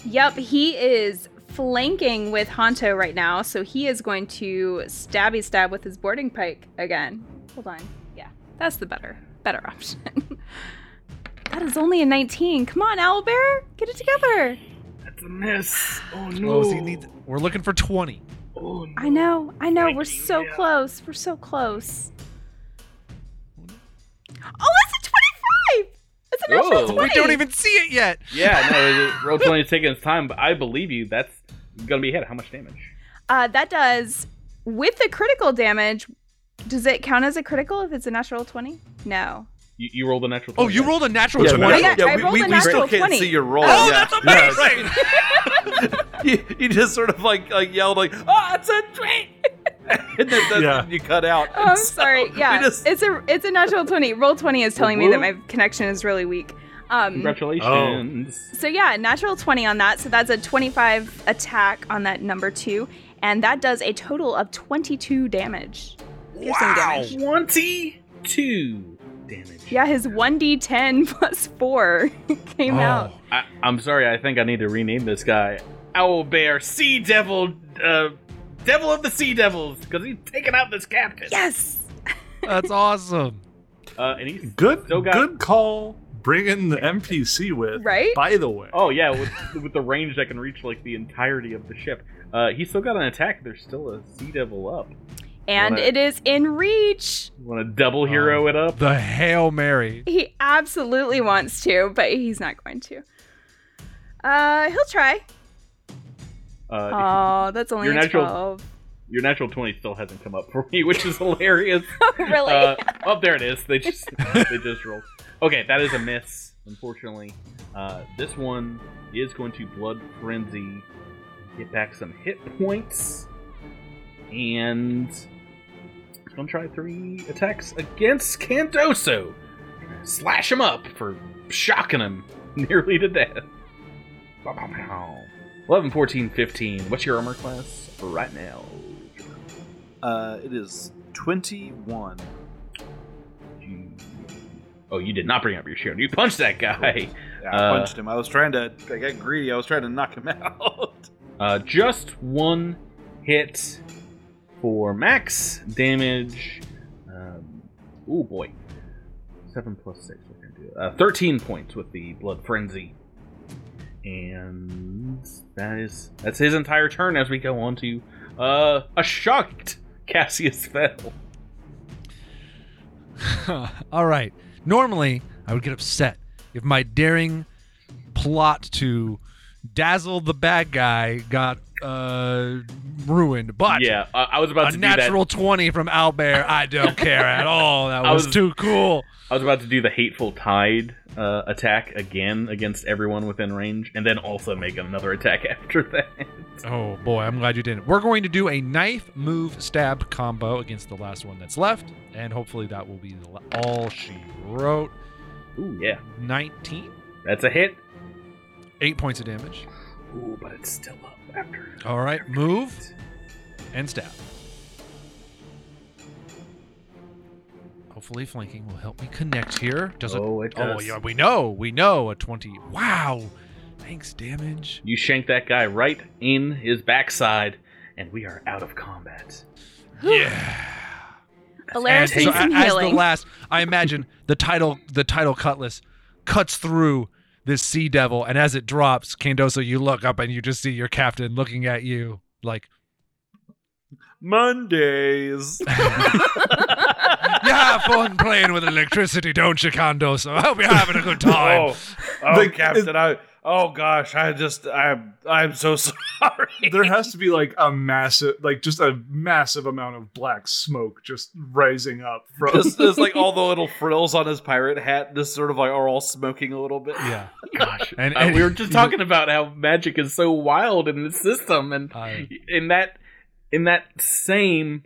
Yep, he is flanking with Honto right now, so he is going to stabby stab with his boarding pike again. Hold on. Yeah, that's the better better option. [LAUGHS] that is only a 19. Come on, Owlbear, get it together. That's a miss. Oh no. Oh, so you need, we're looking for 20. Oh, no. I know, I know, we're so out. close. We're so close. Oh, that's a 25! It's a natural Whoa. 20! We don't even see it yet. Yeah, no, roll [LAUGHS] twenty is taking its time, but I believe you. That's gonna be a hit. How much damage? Uh, that does, with the critical damage, does it count as a critical if it's a natural 20? No. You, you rolled a natural. 20. Oh, you rolled a natural Yeah, 20. Yeah, got- I we, rolled we, a we still natural can't see your roll. Oh, yeah. that's Yeah, amazing. right. [LAUGHS] you, you just sort of like like yelled like, "Oh, it's a twink!" [LAUGHS] and then, then Yeah. you cut out. Oh, I'm [LAUGHS] so sorry. Yeah, just- it's a it's a natural 20. Roll 20 is telling me that my connection is really weak. Um, Congratulations. so yeah, natural 20 on that. So that's a 25 attack on that number two, and that does a total of 22 damage. Piercing damage. Twenty-two damage. Yeah, his 1d10 [LAUGHS] plus four [LAUGHS] came Oh. out. I, I'm sorry. I think I need to rename this guy Owl Bear Sea Devil, uh, Devil of the Sea Devils, because he's taking out this captain. Yes. [LAUGHS] That's awesome. Uh, and he's Good, Still got- good call. Bringing the NPC with, Right? By the way, oh yeah, with with the range that can reach like the entirety of the ship. Uh, he's still got an attack. There's still a Sea Devil up. And Wanna- it is in reach. Want to double hero it up? The Hail Mary. He absolutely wants to, but he's not going to. Uh, he'll try. Uh, Oh, that's only your a natural- 12. your natural twenty still hasn't come up for me, [LAUGHS] which is hilarious. [LAUGHS] really? Uh, oh, there it is. They [LAUGHS] just they just rolled. Okay, that is a miss. Unfortunately, uh, this one is going to blood frenzy, get back some hit points, and it's gonna try three attacks against Candoso. Slash him up for shocking him [LAUGHS] nearly to death. Bow, bow, bow. 11, 14, 15. What's your armor class right now? Uh, it is 21. You- Oh, you did not bring up your shield. You punched that guy. Yeah, I Uh, punched him. I was trying to. I got greedy. I was trying to knock him [LAUGHS] out. Uh, just one hit for max damage. Um, oh boy, seven plus six. We're gonna do uh, thirteen points with the blood frenzy, and that is that's his entire turn. As we go on to uh, a shocked Cassius Fell. [LAUGHS] All right. Normally, I would get upset if my daring plot to dazzle the bad guy got uh, ruined, but yeah, uh, I was about a to do natural 20 from Albert, I don't care at all. That [LAUGHS] was, was- too cool. I was about to do the hateful tide uh, attack again against everyone within range, and then also make another attack [LAUGHS] after that. Oh boy, I'm glad you didn't. We're going to do a knife, move, stab combo against the last one that's left, and hopefully that will be all she wrote. Ooh, yeah, 19, that's a hit. eight points of damage. Ooh, but it's still up after. All right, move and stab. Hopefully, flanking will help me connect here. Does it? Oh, it Oh, does. yeah, we know. We know a 20. Wow. Thanks, damage. You shank that guy right in his backside, and we are out of combat. Yeah. Alaris And needs so some a- as the last, I imagine the title, the title cutlass cuts through this sea devil, and as it drops, Candoso, you look up and you just see your captain looking at you like, Mondays. [LAUGHS] [LAUGHS] "You have fun playing with electricity, don't you, Candoso? I hope you're having a good oh, time." oh, oh The- Captain. I. Oh gosh, I just. I'm. I'm so [LAUGHS] sorry. there has to be like a massive, like just a massive amount of black smoke just rising up from. Just, just like all the [LAUGHS] little frills on his pirate hat, just sort of like are all smoking a little bit. Yeah. Gosh, [LAUGHS] And- uh, we were just talking about how magic is so wild in the system, and I- in that in that same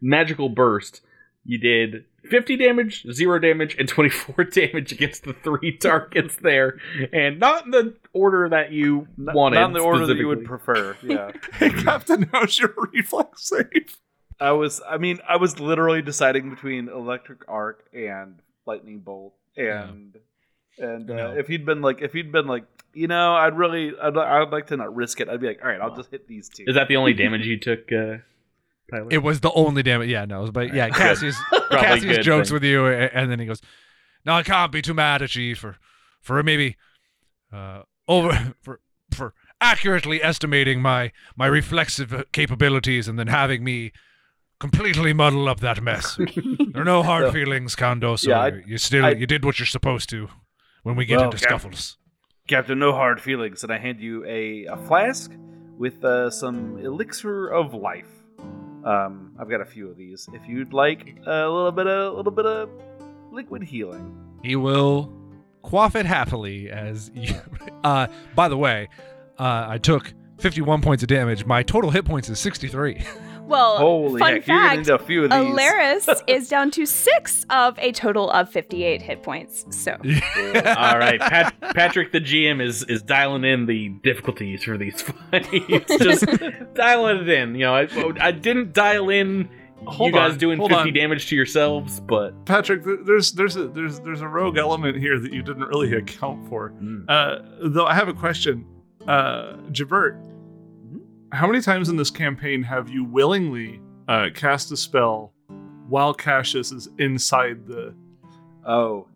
magical burst, you did 50 damage, zero damage, and 24 [LAUGHS] damage against the three [LAUGHS] targets there, and not in the order that you Not, wanted. not in the order that you would prefer. Yeah. [LAUGHS] hey, Captain, how's your reflex save? I was. I mean, I was literally deciding between electric arc and lightning bolt, and and uh, No. if he'd been like, if he'd been like, you know, I'd really, I'd, I'd like to not risk it. I'd be like, all right, I'll just hit these two. Is that the only damage you took, uh, Tyler? It was the only damage. Yeah, no, but yeah, Good. Cassius [LAUGHS] Cassius good jokes thing. with you, and then he goes, "No, I can't be too mad at you for, for maybe, uh, over [LAUGHS] for for accurately estimating my my reflexive capabilities, and then having me completely muddle up that mess. [LAUGHS] there are no hard So- feelings, Candoso. Yeah, I- you you still I- you did what you're supposed to when we get Well, into Cap- scuffles. Captain, no hard feelings, and I hand you a, a flask with uh, some elixir of life. Um, I've got a few of these. If you'd like a little bit of a little bit of liquid healing. He will quaff it happily as [LAUGHS] you. Uh, by the way, uh, I took 51 points of damage. My total hit points is 63. [LAUGHS] Well, Holy fun heck, fact, need a few of these. Alaris [LAUGHS] is down to six of a total of 58 hit points. So, [LAUGHS] All right, Pat- Patrick, the GM is is dialing in the difficulties for these [LAUGHS] fights. Just dialing it in. You know, I, I didn't dial in Hold you guys on, doing hold 50 on. damage to yourselves, but Patrick, there's there's a there's there's a rogue element here that you didn't really account for. mm, Uh, though I have a question, uh, Jabert, how many times in this campaign have you willingly uh, cast a spell while Cassius is inside the? Oh,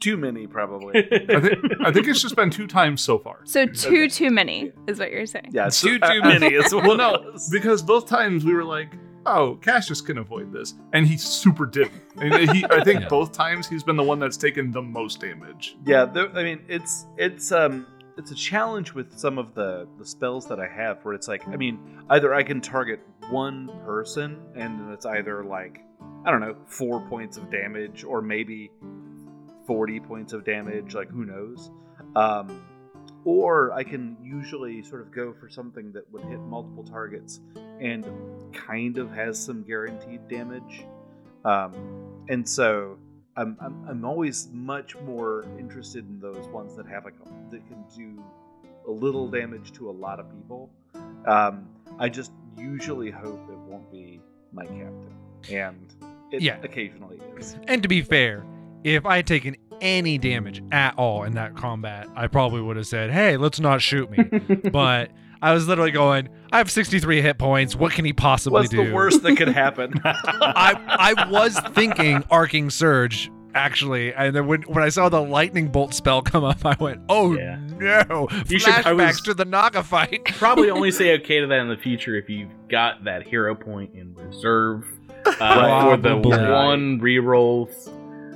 too many probably. [LAUGHS] I think I think it's just been two times so far. so two too many is what you're saying. yeah, So- too too many. Is [LAUGHS] what Well, no, because both times we were like, "Oh, Cassius can avoid this," and he super didn't. And he, I think [LAUGHS] Yeah. both times he's been the one that's taken the most damage. Yeah, there, I mean, it's it's um it's a challenge with some of the the spells that I have where it's like I mean either I can target one person and it's either like I don't know four points of damage or maybe forty points of damage like who knows, um, or I can usually sort of go for something that would hit multiple targets and kind of has some guaranteed damage, um, and so I'm, I'm I'm always much more interested in those ones that have like a, that can do a little damage to a lot of people. Um, I just usually hope it won't be my captain, and it Yeah. occasionally is. And to be fair, if I had taken any damage at all in that combat, I probably would have said, "Hey, let's not shoot me." [LAUGHS] but I was literally going, "I have 63 hit points. What can he possibly What's do?" the worst that could happen? [LAUGHS] I I was thinking arcing surge actually, and then when when I saw the lightning bolt spell come up, I went, "Oh Yeah. no!" You should- I Flashbacks was- to the Naga fight. [LAUGHS] Probably only say [LAUGHS] okay to that in the future if you've got that hero point in reserve uh, for the Probably. one rerolls.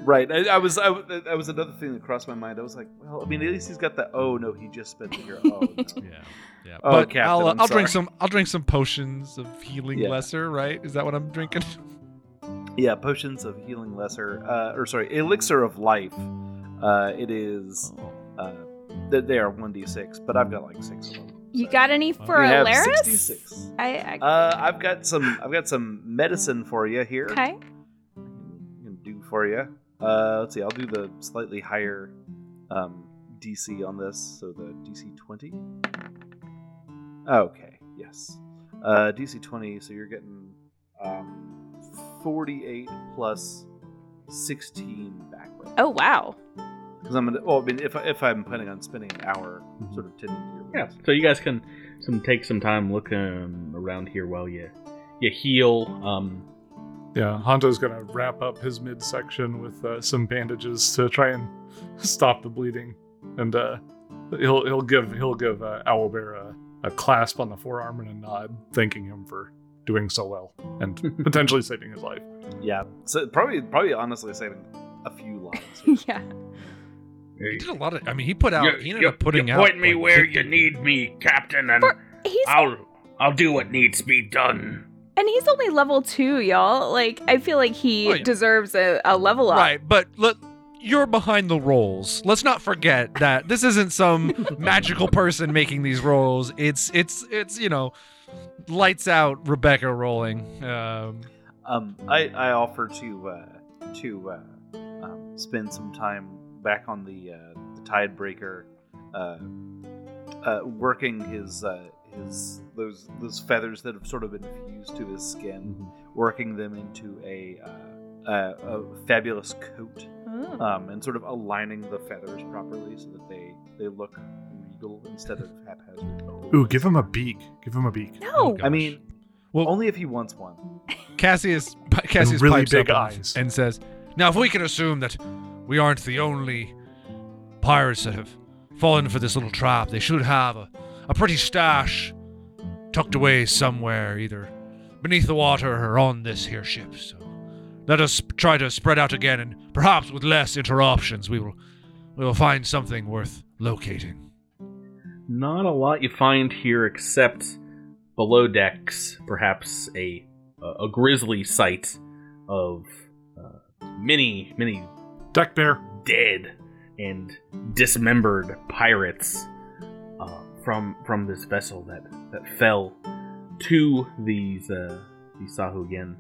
Right. I, I was I, w- that was another thing that crossed my mind. I was like, well, I mean, at least he's got the oh no, he just spent the hero. Oh, no. Yeah, yeah. Oh, but Captain, I'll uh, I'm I'll drink some I'll drink some potions of healing Yeah. lesser. Right? Is that what I'm drinking? [LAUGHS] Yeah, potions of healing lesser, uh, or sorry, elixir of life. Uh, it is. Uh, they, they are one d six, but I've got like six of them. You got any for We have Alaris? 66. I, I Uh, I've got some. I've got some medicine for you here. okay. I can do for you. Uh, let's see. I'll do the slightly higher um, DC on this, so the DC twenty. Okay. Yes. Uh, DC twenty. So you're getting um, forty-eight plus sixteen back. Oh wow. Because I'm gonna. Well, I mean, if I- if I'm planning on spending an hour sort of tending to your Yeah, wounds. so you guys can some take some time looking around here while you you heal. Um, Yeah, Honto's gonna wrap up his midsection with uh, some bandages to try and [LAUGHS] stop the bleeding, and uh, he'll he'll give he'll give uh, Owlbear a, a clasp on the forearm and a nod, thanking him for doing so well and [LAUGHS] potentially saving his life. Yeah. So probably, probably, honestly, saving a few lives. [LAUGHS] yeah. He did a lot of. I mean, he put out. you, he ended you- up putting you out. point me like, where you need me, Captain, and For- I'll I'll do what needs to be done. And he's only level two, y'all. Like I feel like he Oh, yeah. deserves a, a level up. Right, but look, you're behind the rolls. Let's not forget that this isn't some [LAUGHS] magical person making these rolls. It's it's it's you know, lights out Rebecca rolling. Um, Um, I, I offer to uh, to uh, um, spend some time back on the uh, the Tidebreaker, uh, uh, working his uh, his those those feathers that have sort of been fused to his skin, working them into a uh, a, a fabulous coat, Oh. um, and sort of aligning the feathers properly so that they they look regal instead of haphazard. Ooh, give him a beak. Give him a beak. No. I mean, Well- only if he wants one. Cassius Cassius really pipes big up eyes. and says, "Now, if we can assume that we aren't the only pirates that have fallen for this little trap, they should have a, a pretty stash tucked away somewhere, either beneath the water or on this here ship. So let us try to spread out again, and perhaps with less interruptions, we will we will find something worth locating." Not a lot you find here except below decks, perhaps a a, a grisly sight of uh, many many Deck bear. dead and dismembered pirates uh, from from this vessel that that fell to these uh, these Sahuagin.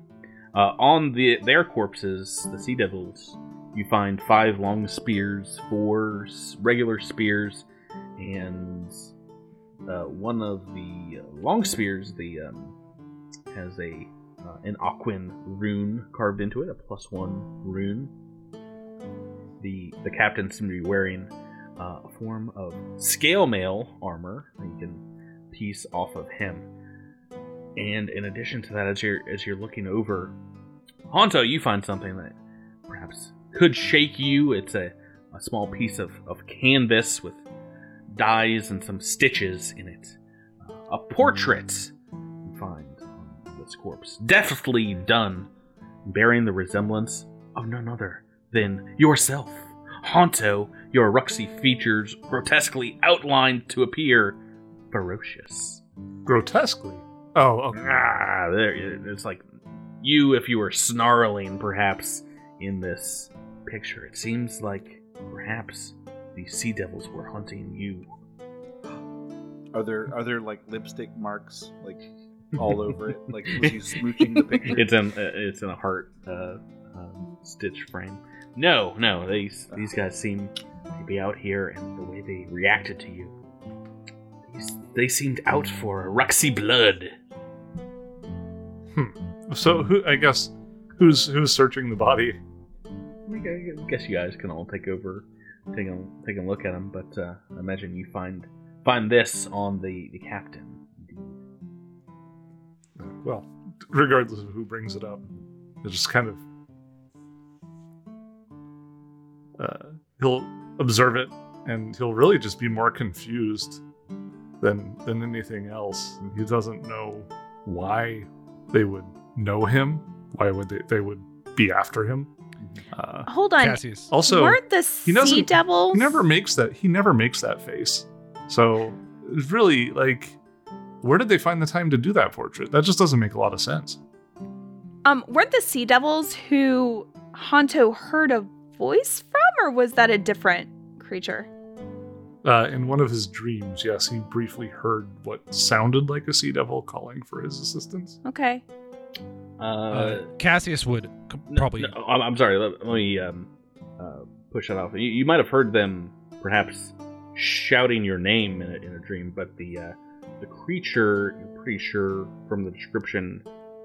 Uh, on the their corpses, the Sea Devils, you find five long spears, four regular spears, and uh, one of the long spears, the um, has a uh, an Aquan rune carved into it, a plus one rune the the captain seemed to be wearing uh, a form of scale mail armor that you can piece off of him. And in addition to that, as you're as you're looking over, Honto, you find something that perhaps could shake you. It's a, a small piece of, of canvas with dyes and some stitches in it. Uh, a portrait you find on this corpse, deftly done, bearing the resemblance of none other than yourself, Honto your ruxy features grotesquely outlined to appear ferocious. Grotesquely. Oh, okay. Ah, there, it's like you if you were snarling, perhaps, in this picture. It seems like perhaps the sea devils were hunting you. Are there are there like lipstick marks like [LAUGHS] all over it? Like was he smooching the picture? It's in uh, it's in a heart uh, um, stitch frame. No, no, these these guys seem to be out here, and the way they reacted to you. They seemed out for a Ruxy blood. So who? I guess who's who's searching the body? I guess you guys can all take over, take a take a look at them. But uh, I imagine you find find this on the the captain. Well, regardless of who brings it up, it just kind of uh, he'll observe it, and he'll really just be more confused than than anything else. He doesn't know why they would know him. Why would they they would be after him? Uh, Hold on. Cassius. also, Weren't the he sea doesn't- devils? he never makes that he never makes that face so it's really like where did they find the time to do that portrait that just doesn't make a lot of sense Um, weren't the sea devils who Honto heard a voice from, or was that a different creature? uh, in one of his dreams yes he briefly heard what sounded like a sea devil calling for his assistance Okay. Uh, Uh, Cassius would c- no- probably. no, I'm, I'm sorry. Let, let me um, uh, push that off. You, you might have heard them perhaps shouting your name in a, in a dream, but the uh, the creature, you're pretty sure from the description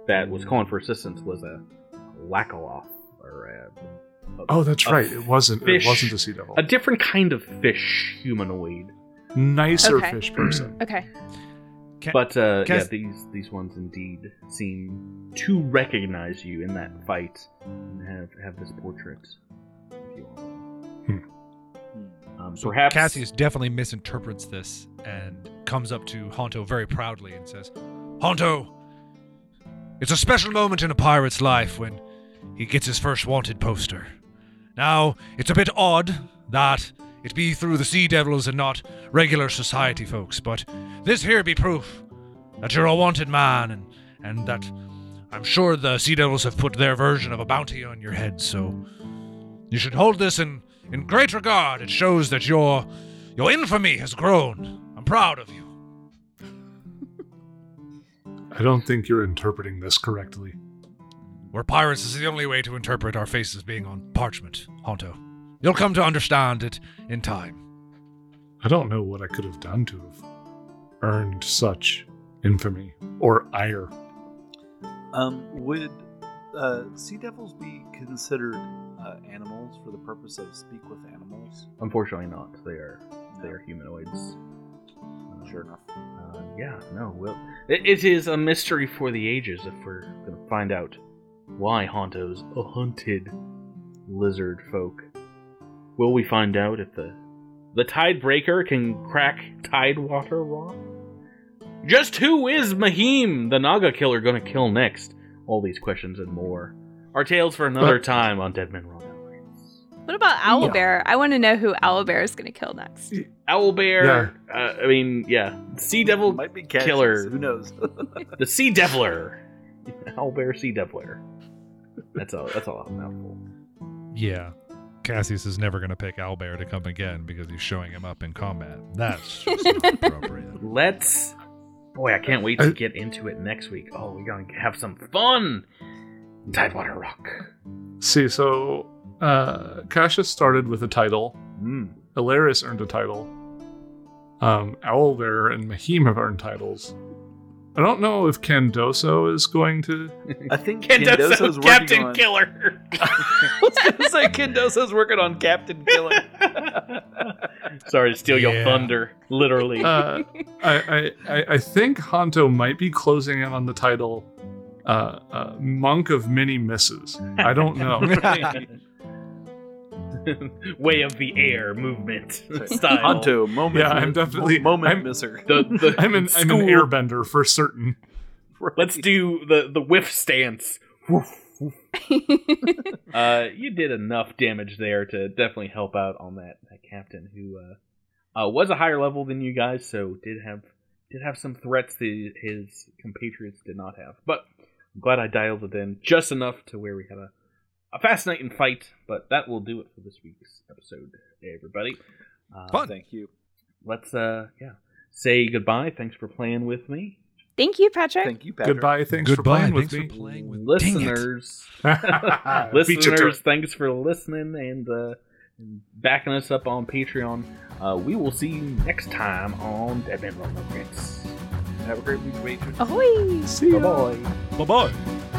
that was calling for assistance was a Locathah or a, a, oh that's right it wasn't fish- it wasn't a sea devil a different kind of fish humanoid. nicer Okay. fish person [CLEARS THROAT] Okay. Ca- But uh, yeah, Cas- these these ones indeed seem to recognize you in that fight and have have this portrait. of you all. Hmm. Um, So perhaps Cassius definitely misinterprets this and comes up to Honto very proudly and says, Honto, it's a special moment in a pirate's life when he gets his first wanted poster. Now, it's a bit odd that it be through the sea devils and not regular society folks, but this here be proof that you're a wanted man and, and that I'm sure the sea devils have put their version of a bounty on your head, so you should hold this in, in great regard. It shows that your your infamy has grown. I'm proud of you. i don't think you're interpreting this correctly We're pirates is the only way to interpret our faces being on parchment, Honto. You'll come to understand it in time. i don't know what i could have done to have earned such infamy or ire Um, would uh, sea devils be considered uh, animals for the purpose of speak with animals? unfortunately not. They are they are humanoids. Um, Sure enough. Uh, yeah, no. Well, it, it is a mystery for the ages if we're going to find out why Honto's a hunted lizard folk. Will we find out if the the Tidebreaker can crack Tidewater Rock? Just who is Mahim, the Naga killer, going to kill next? All these questions and more. Our tales for another time on Dead Men Roll. What about Owlbear? I want to know who Owlbear is going to kill next. Owlbear. Uh, I mean, yeah, Sea Devil Might be Cassius, killer. Who knows? [LAUGHS] The Sea Deviler. [LAUGHS] Owlbear Sea Deviler. That's a that's a lot of mouthful. Yeah. Cassius is never going to pick Owlbear to come again because he's showing him up in combat. That's just not [LAUGHS] appropriate. Let's. Boy, I can't wait to get into it next week. Oh, we're gonna have some fun. in Tidewater Rock. See, so uh, Cassius started with a title. Mm. Alaris earned a title. Um, Owlbear and Mahim have earned titles. I don't know if Candoso is going to. [LAUGHS] I think Candoso, Candoso's working Captain on. Killer. [LAUGHS] I was gonna say Candoso's working on Captain Killer. [LAUGHS] Sorry to steal your thunder, literally. Uh, I, I, I, I think Honto might be closing in on the title uh, uh, Monk of Many Misses. I don't know. [LAUGHS] Way of the air movement [LAUGHS] style. Honto, moment. Yeah, I'm definitely- moment I'm- misser. [LAUGHS] The, the I'm an, I'm an airbender for certain. Let's do the the whiff stance. Uh, you did enough damage there to definitely help out on that, that captain who uh, uh, was a higher level than you guys, so did have did have some threats that his compatriots did not have. But I'm glad I dialed it in just enough to where we had a, a fascinating fight. But that will do it for this week's episode, everybody. Uh, Fun. Thank you. Let's uh yeah say goodbye. Thanks for playing with me, Thank you, Patrick. Thank you, Patrick. Goodbye. Thanks for Goodbye. playing with Thanks me. playing with listeners. [LAUGHS] Listeners, thanks for listening and, uh, and backing us up on Patreon. Uh, we will see you next time on Deadman Romance. Have a great week, Patrick. Ahoy! See ya. Bye bye. Bye bye.